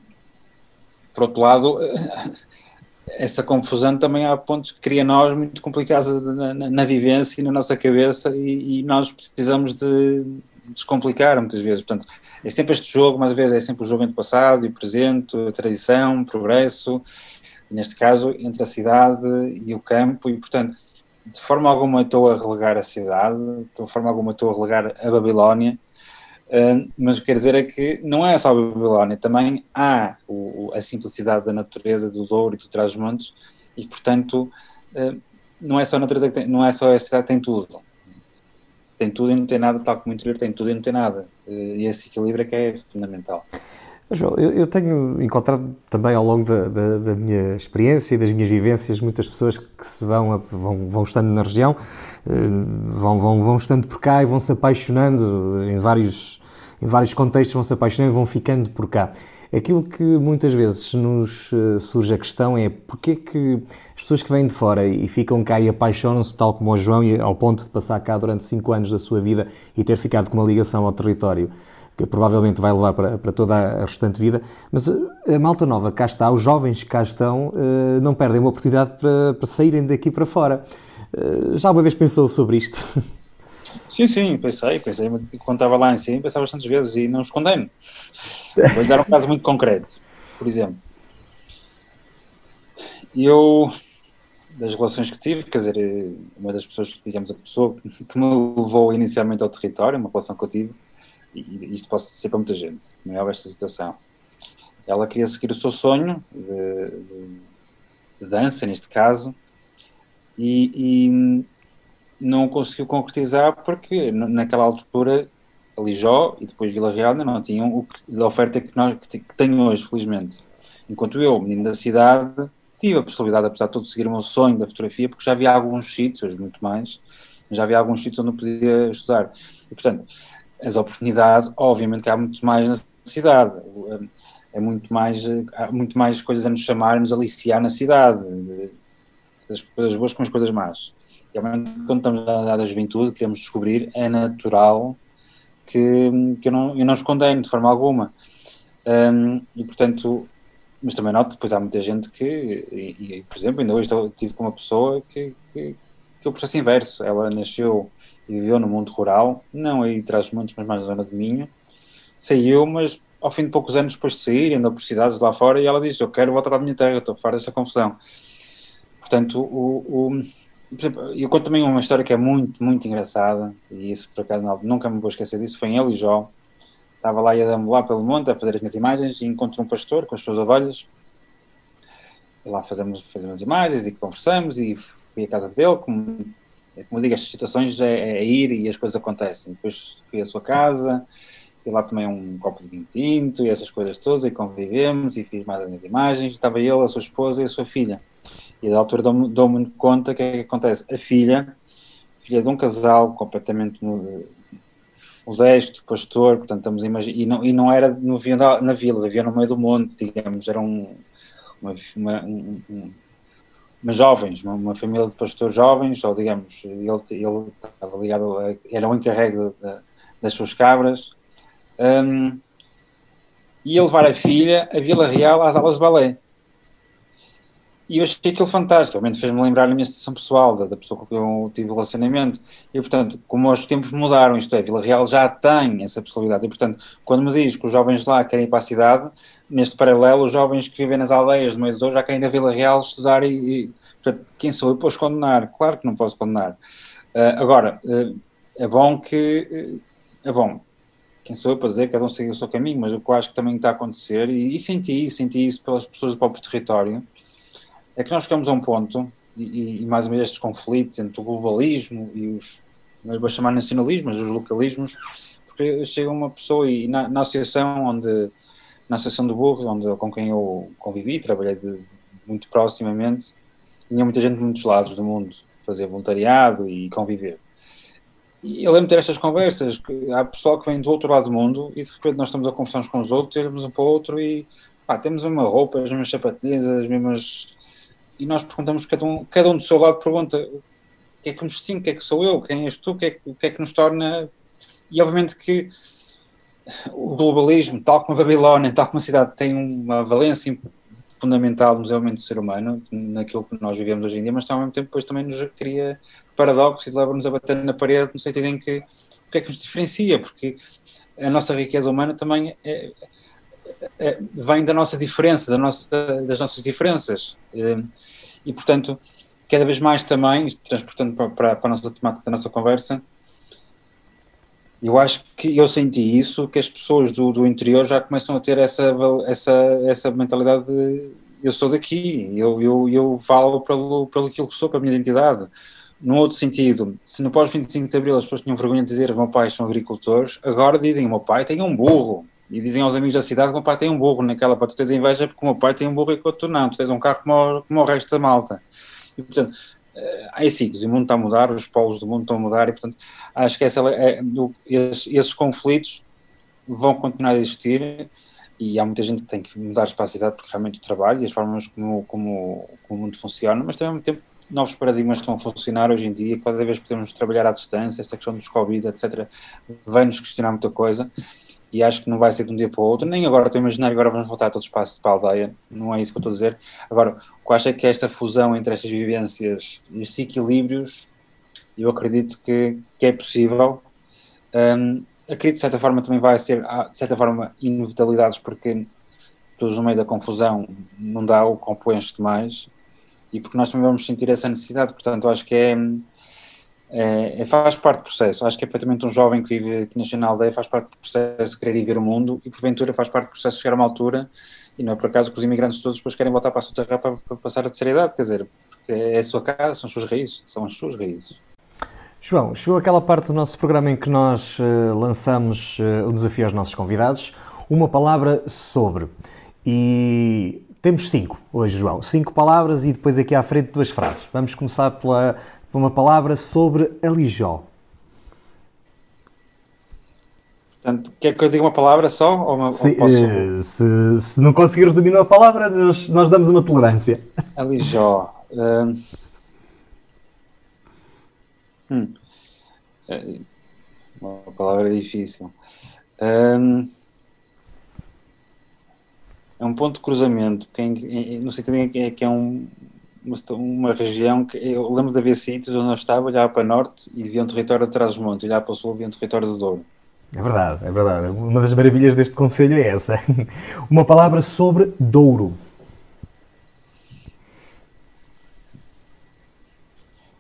por outro lado, essa confusão também há pontos que cria nós muito complicados na, na, na vivência e na nossa cabeça e, e, nós precisamos de descomplicar muitas vezes. Portanto, é sempre este jogo, mais uma vez, é sempre o jogo entre passado e presente, a tradição, o progresso, e neste caso, entre a cidade e o campo, e portanto, de forma alguma estou a relegar a cidade, de forma alguma estou a relegar a Babilónia, Mas quer dizer é que não é só a Babilónia, também há o, a simplicidade da natureza do Douro e do Trás-os-Montes e, portanto, não é só a natureza que tem, não é só a cidade que tem tudo. Tem tudo e não tem nada, tal como o interior tem tudo e não tem nada. Uh, e esse equilíbrio é que é fundamental. João, eu, eu, tenho encontrado também ao longo da, da, da, minha experiência e das minhas vivências muitas pessoas que se vão, vão, vão estando na região, vão, vão, vão estando por cá e vão se apaixonando em vários em vários contextos vão se apaixonando e vão ficando por cá. Aquilo que muitas vezes nos eh, surge a questão é porque é que as pessoas que vêm de fora e ficam cá e apaixonam-se, tal como o João, ao ponto de passar cá durante 5 anos da sua vida e ter ficado com uma ligação ao território, que provavelmente vai levar para, para toda a restante vida, mas eh, a malta nova cá está, os jovens que cá estão, eh, não perdem uma oportunidade para, para saírem daqui para fora. Já uma vez pensou sobre isto? Sim, sim, pensei, pensei. Quando estava lá em cima, pensava bastantes vezes e não escondendo. Vou dar um caso muito concreto, por exemplo. Eu, das relações que tive, quer dizer, uma das pessoas, digamos, a pessoa que me levou inicialmente ao território, uma relação que eu tive, e isto pode ser para muita gente, não é esta situação. Ela queria seguir o seu sonho de, de, de dança, neste caso, e, e não conseguiu concretizar porque naquela altura Lijó e depois Vila Real não tinham o que, a oferta que, nós, que, que tenho hoje, felizmente. Enquanto eu, menino da cidade, tive a possibilidade, apesar de tudo, de seguir o meu sonho da fotografia, porque já havia alguns sítios, muito mais, já havia alguns sítios onde eu podia estudar. E, portanto, as oportunidades, obviamente que há muito mais na cidade, é muito mais, há muito mais coisas a nos chamar, nos aliciar na cidade, as coisas boas com as coisas más quando estamos na idade da juventude, queremos descobrir, é natural que, que eu, não, eu não escondei de forma alguma. Um, e portanto, mas também noto depois há muita gente que, e, e, por exemplo, ainda hoje estive com uma pessoa que, que, que é o processo inverso. Ela nasceu e viveu no mundo rural, não aí traz muitos, mas mais na zona de Minho. Saiu, mas ao fim de poucos anos depois de sair, andou por cidades lá fora, e ela diz: Eu quero voltar à minha terra, estou fora dessa confusão. Portanto, o, o eu conto também uma história que é muito, muito engraçada, e isso por acaso não, nunca me vou esquecer disso, foi em El e Jó. Estava lá e a lá pelo monte a fazer as minhas imagens e encontro um pastor com as suas ovelhas. E lá fazemos, fazemos imagens e conversamos e fui à casa dele, como, como digo, estas situações é, é, ir e as coisas acontecem. Depois fui à sua casa, e lá tomei um copo de vinho tinto e essas coisas todas e convivemos e fiz mais as minhas imagens. Estava ele, a sua esposa e a sua filha. E da altura dou-me dou conta que é que acontece. A filha, filha de um casal completamente modesto, pastor, portanto estamos a imaginar, e não, e não era no, na vila, vivia no meio do monte, digamos, era um, uma, uma, um, uma jovens, uma, família de pastores jovens, ou digamos, ele, ele estava ligado, a, era o encarrego das suas cabras, um, e ia levar a filha a Vila Real às aulas de balé. E eu achei aquilo fantástico, realmente fez-me lembrar a minha situação pessoal, da, da pessoa com quem eu tive relacionamento. E, portanto, como os tempos mudaram, isto é, Vila Real já tem essa possibilidade. E, portanto, quando me diz que os jovens lá querem ir para a cidade, neste paralelo, os jovens que vivem nas aldeias do meio do já querem ir a Vila Real estudar e, e portanto, quem sou eu para os condenar? Claro que não posso condenar. Uh, agora, uh, é bom que. Uh, é bom. Quem sou eu para dizer cada um segue o seu caminho, mas o que eu acho que também está a acontecer, e, e senti senti isso pelas pessoas do próprio território, é que nós chegamos a um ponto, e, e mais ou menos estes conflitos entre o globalismo e os, não vou chamar nacionalismo, mas os localismos, porque chega uma pessoa e na, na associação onde, na associação do burro, onde, com quem eu convivi, trabalhei de, muito proximamente, tinha muita gente de muitos lados do mundo fazer voluntariado e conviver. E eu lembro de ter estas conversas, que há pessoal que vem do outro lado do mundo e de repente nós estamos a conversar uns com os outros, olhamos um para o outro e pá, temos a mesma roupa, as mesmas sapatilhas, as mesmas e nós perguntamos, cada um, cada um do seu lado pergunta o que é que me distingue, o que é que sou eu, quem és tu, o que é, o que, é que nos torna. E obviamente que o globalismo, tal como a Babilónia, tal como a cidade, tem uma valência fundamental no desenvolvimento do ser humano, naquilo que nós vivemos hoje em dia, mas ao mesmo tempo depois também nos cria paradoxos e leva-nos a bater na parede no sentido em que o que é que nos diferencia, porque a nossa riqueza humana também é, é, vem da nossa diferença, da nossa, das nossas diferenças. Eh, e, portanto, cada vez mais também, transportando para, para, para a nossa temática da nossa conversa, eu acho que eu senti isso, que as pessoas do, do interior já começam a ter essa, essa, essa mentalidade de eu sou daqui, eu, eu, eu falo pelo, pelo aquilo que sou, pela minha identidade. Num outro sentido, se no pós-25 de Abril as pessoas tinham vergonha de dizer que meus pais são agricultores, agora dizem meu pai tem um burro. E dizem aos amigos da cidade que o meu pai tem um burro naquela, para tu tens inveja porque o meu pai tem um burro e que tu não, tu tens um carro como como o resto da malta. E portanto, eh, há ciclos, o mundo está a mudar, os polos do mundo estão a mudar e portanto acho que essa, é, esses, esses conflitos vão continuar a existir e há muita gente que tem que mudar para a cidade porque realmente o trabalho e as formas como, como, como o mundo funciona, mas também ao mesmo tempo novos paradigmas estão a funcionar hoje em dia, cada vez podemos trabalhar à distância, esta questão dos Covid, etc., vai-nos questionar muita coisa e acho que não vai ser de um dia para o outro, nem agora estou a imaginar agora vamos voltar todos para a aldeia, não é isso que eu estou a dizer. Agora, o que acho é que esta fusão entre estas vivências e estes equilíbrios, eu acredito que, que é possível. Um, acredito de certa forma também vai ser, de certa forma, inevitabilidades, porque todos no meio da confusão não dá o compões mais, e porque nós também vamos sentir essa necessidade, portanto, acho que é é, é, faz parte do processo. Acho que é perfeitamente um jovem que vive aqui na aldeia, faz parte do processo de querer ir ver o mundo e, porventura, faz parte do processo de chegar a uma altura, e não é por acaso que os imigrantes todos depois querem voltar para a sua terra para, para passar a terceira idade, quer dizer, porque é a sua casa, são as suas raízes, são as suas raízes. João, chegou aquela parte do nosso programa em que nós uh, lançamos uh, o desafio aos nossos convidados, uma palavra sobre. E temos cinco hoje, João. Cinco palavras e depois aqui à frente duas frases. Vamos começar pela uma palavra sobre Alijó. Portanto, quer que eu diga uma palavra só? Ou, uma, se, ou posso... uh, se, se, não conseguir resumir uma palavra, nós, nós damos uma tolerância. Alijó. Hum. Uh, uma palavra difícil. Um... É um ponto de cruzamento. Quem, não sei também é que é um, uma, uma região que eu lembro de haver sítios onde eu estava, olhava para norte e via um território atrás dos montes, olhava para o sul e via um território do Douro. É verdade, é verdade. Uma das maravilhas deste conselho é essa. Uma palavra sobre Douro.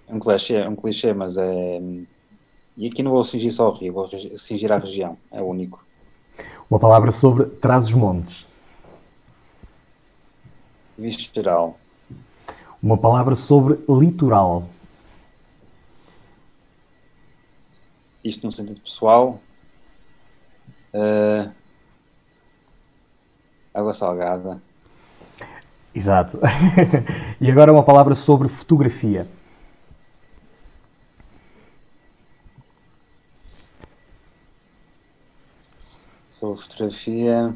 É um clichê, é um clichê, mas é. E aqui não vou cingir só o Rio, vou cingir a região, é o único. Uma palavra sobre Trás-os-Montes. Visceral. Uma palavra sobre litoral. Isto no sentido pessoal. Uh, água salgada. Exato. e agora uma palavra sobre fotografia. Sobre fotografia.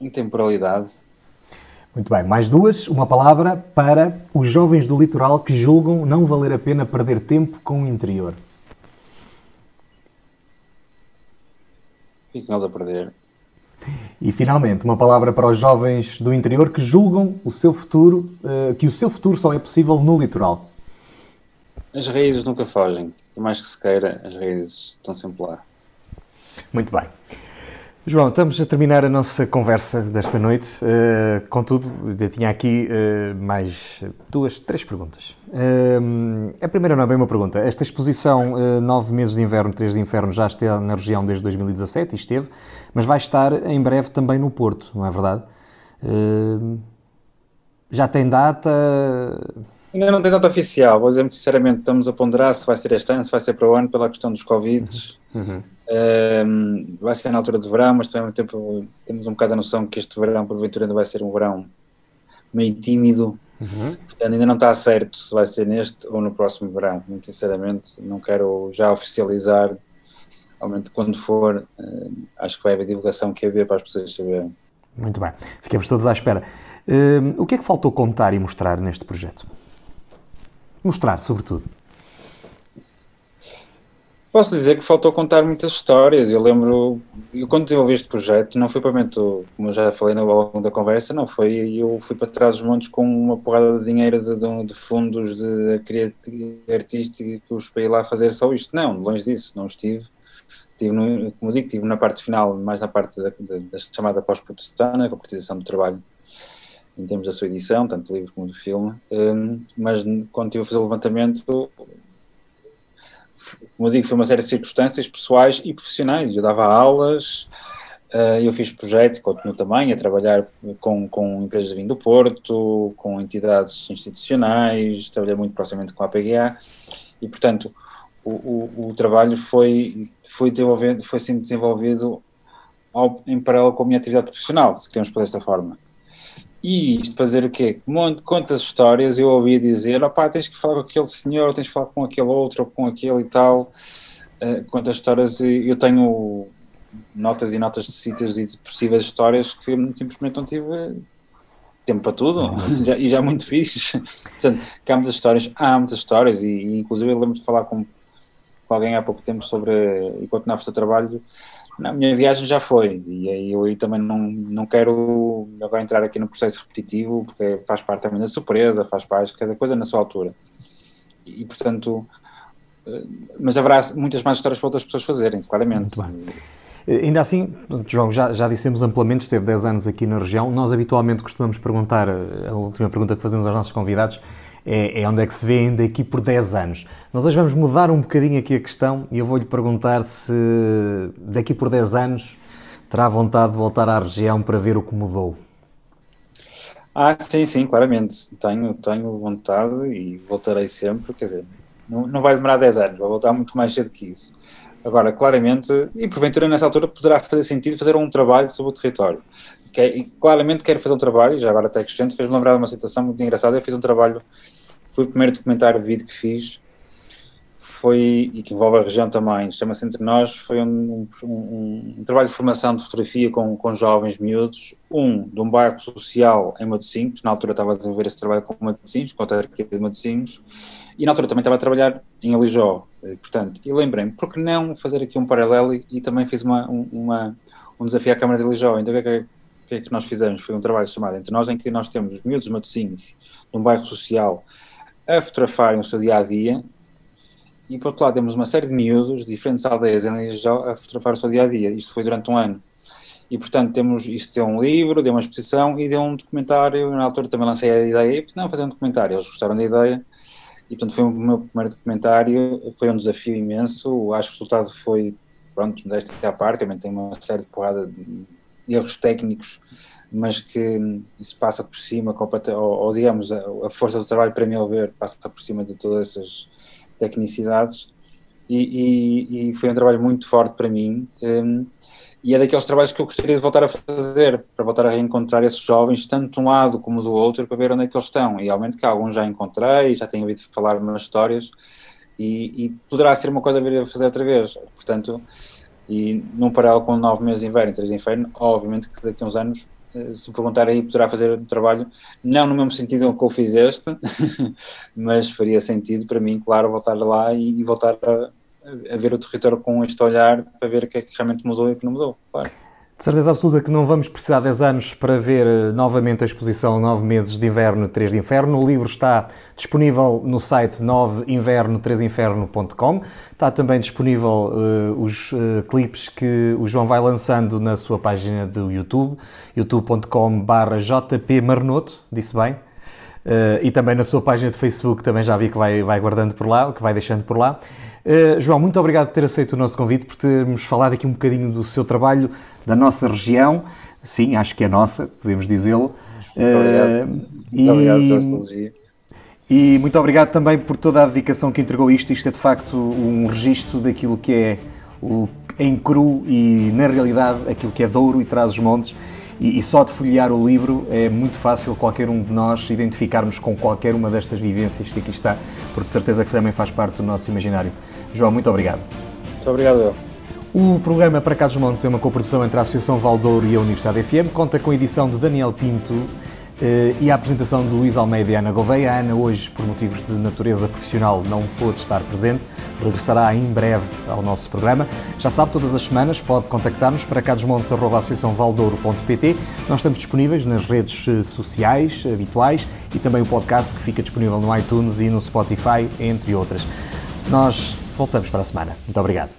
Intemporalidade. Muito bem, mais duas. Uma palavra para os jovens do litoral que julgam não valer a pena perder tempo com o interior. Fico nós a perder. E finalmente, uma palavra para os jovens do interior que julgam o seu futuro, uh, que o seu futuro só é possível no litoral. As raízes nunca fogem. Por mais que se queira, as raízes estão sempre lá. Muito bem. João, estamos a terminar a nossa conversa desta noite. Uh, contudo, eu tinha aqui uh, mais duas, três perguntas. Uh, a primeira não é bem uma pergunta. Esta exposição, nove meses de inverno, três de inverno, já esteve na região desde 2017 e esteve, mas vai estar em breve também no Porto, não é verdade? já tem data? Ainda não tem data oficial, vou dizer muito sinceramente, estamos a ponderar se vai ser este ano, se vai ser para o ano, pela questão dos Covid. Uhum. Um, vai ser na altura do verão, mas também tempo temos um bocado a noção que este verão, porventura, ainda vai ser um verão meio tímido. Uhum. Portanto, ainda não está certo se vai ser neste ou no próximo verão. Muito sinceramente, não quero já oficializar. Realmente, quando for, uh, acho que vai haver divulgação que haver para as pessoas saberem. Muito bem, ficamos todos à espera. Uh, o que é que faltou contar e mostrar neste projeto? Mostrar, sobretudo. Posso dizer que faltou contar muitas histórias. Eu lembro, eu quando desenvolvi este projeto, não foi para mim, como já falei no longo da conversa, não foi. Eu fui para trás dos montes com uma porrada de dinheiro de, de, de fundos de, de artísticos para ir lá fazer só isto. Não, longe disso, não estive. Estive, no, como digo, estive na parte final, mais na parte da, da chamada pós-produção, né, com a do trabalho em termos da sua edição, tanto livro como do filme. Um, mas quando estive a fazer o levantamento, como eu digo, foi uma série de circunstâncias pessoais e profissionais. Eu dava aulas, uh, eu fiz projetos, continuo também a trabalhar com, com empresas de vinho do Porto, com entidades institucionais, trabalhei muito proximamente com a APGA e, portanto, o, o, o trabalho foi, foi, desenvolvido, foi sendo desenvolvido ao, em paralelo com a minha atividade profissional, se queremos por desta forma. E isto para dizer o quê? Quantas histórias eu ouvia dizer, opá, tens que falar com aquele senhor, tens que falar com aquele outro, ou com aquele e tal. Uh, quantas histórias eu tenho notas e notas de sítios e de possíveis histórias que simplesmente não tive tempo para tudo já, e já muito fixe. Portanto, há muitas histórias, há muitas histórias e, e inclusive eu lembro de falar com, com alguém há pouco tempo sobre, enquanto na trabalho, na minha viagem já foi, e aí eu também não, não quero agora entrar aqui no processo repetitivo, porque faz parte também da surpresa, faz parte cada coisa na sua altura. E, portanto, eh, mas haverá muitas mais histórias para outras pessoas fazerem, claramente. Ainda assim, João, já, já dissemos amplamente, esteve 10 anos aqui na região. Nós habitualmente costumamos perguntar, eh, a última pergunta que fazemos aos nossos convidados é, é, onde é que se vê ainda aqui por 10 anos. Nós hoje vamos mudar um bocadinho aqui a questão e eu vou-lhe perguntar se daqui por 10 anos terá vontade de voltar à região para ver o que mudou. Ah, sim, sim, claramente. Tenho, tenho vontade e voltarei sempre, quer dizer, não, não vai demorar 10 anos, vai voltar muito mais cedo que isso. Agora, claramente, e porventura nessa altura poderá fazer sentido fazer um trabalho sobre o território. Que é, claramente quero fazer um trabalho, já agora até acrescento, fez-me lembrar de uma situação muito engraçada, eu fiz um trabalho foi o primeiro documentário de vídeo que fiz, foi, e que envolve a região também, chama-se Entre Nós, foi um, um, um, trabalho de formação de fotografia com, com jovens miúdos, um de um bairro social em Matosinhos, na altura estava a desenvolver esse trabalho com Matosinhos, com a autarquia de Matosinhos, e na altura também estava a trabalhar em Alijó, eh, portanto, e lembrei-me, por que não fazer aqui um paralelo e, e também fiz uma, uma, um desafio à Câmara de Alijó, então o que, é que, que é que nós fizemos? Foi um trabalho chamado Entre Nós, em que nós temos os miúdos Matosinhos, num bairro social, a fotografarem o seu dia a dia, e por outro lado temos uma série de miúdos de diferentes aldeias em Lijó a fotografar o seu dia a dia. Isto foi durante um ano. E portanto temos, isto deu um livro, deu uma exposição e deu um documentário. Na altura também lancei a ideia e não fazer um documentário. Eles gostaram da ideia e portanto foi o meu primeiro documentário. Foi um desafio imenso. Acho que o resultado foi, pronto, desta parte. Também tem uma série de porrada de erros técnicos mas que isso passa por cima, ou, ou digamos, a, a, força do trabalho, para meu ver, passa por cima de todas essas tecnicidades. E, e, e foi um trabalho muito forte para mim. Um, e é daqueles trabalhos que eu gostaria de voltar a fazer, para voltar a reencontrar esses jovens, tanto de um lado como do outro, para ver onde é que eles estão. E realmente que alguns já encontrei, já tenho ouvido falar umas histórias, e, e, poderá ser uma coisa a vir a fazer outra vez. Portanto, e num paralelo com nove meses de inverno e três de inverno, obviamente que daqui a uns anos se perguntar aí, poderá fazer um trabalho, não no mesmo sentido que eu fiz este, mas faria sentido para mim, claro, voltar lá e, e voltar a, a, ver o território com este olhar para ver o que é que realmente mudou e o que não mudou, claro. De certeza absoluta que não vamos precisar de 10 anos para ver eh, novamente a exposição 9 meses de inverno, 3 de inferno. O livro está disponível no site 9inverno3inferno.com. Está também disponível uh, os uh, clipes que o João vai lançando na sua página do YouTube, youtube.com.br jpmarnoto, disse bem. Uh, e também na sua página de Facebook, também já vi que vai, vai guardando por lá, que vai deixando por lá. João, muito obrigado por ter aceito o nosso convite, por termos falado aqui um bocadinho do seu trabalho, da nossa região. Sim, acho que é nossa, podemos dizê-lo. Muito obrigado. Uh, muito obrigado pela. E muito obrigado também por toda a dedicação que entregou isto. Isto é de facto um registro daquilo que é o, em cru e na realidade aquilo que é Douro e traz os montes. E, e, só de folhear o livro é muito fácil qualquer um de nós identificarmos com qualquer uma destas vivências que aqui está, porque de certeza que também faz parte do nosso imaginário. João, muito obrigado. Muito obrigado, eu. O programa Para Cá dos Montes é uma coprodução entre a Associação Valdouro e a Universidade FM. Conta com a edição de Daniel Pinto eh, e a apresentação de Luís Almeida e Ana Gouveia. A Ana, hoje, por motivos de natureza profissional, não pôde estar presente. Regressará em breve ao nosso programa. Já sabe, todas as semanas pode contactar-nos para cadosmontes.associaçãovaldouro.pt. Nós estamos disponíveis nas redes eh, sociais habituais e também o podcast que fica disponível no iTunes e no Spotify, entre outras. Nós voltamos para a semana. Muito obrigado.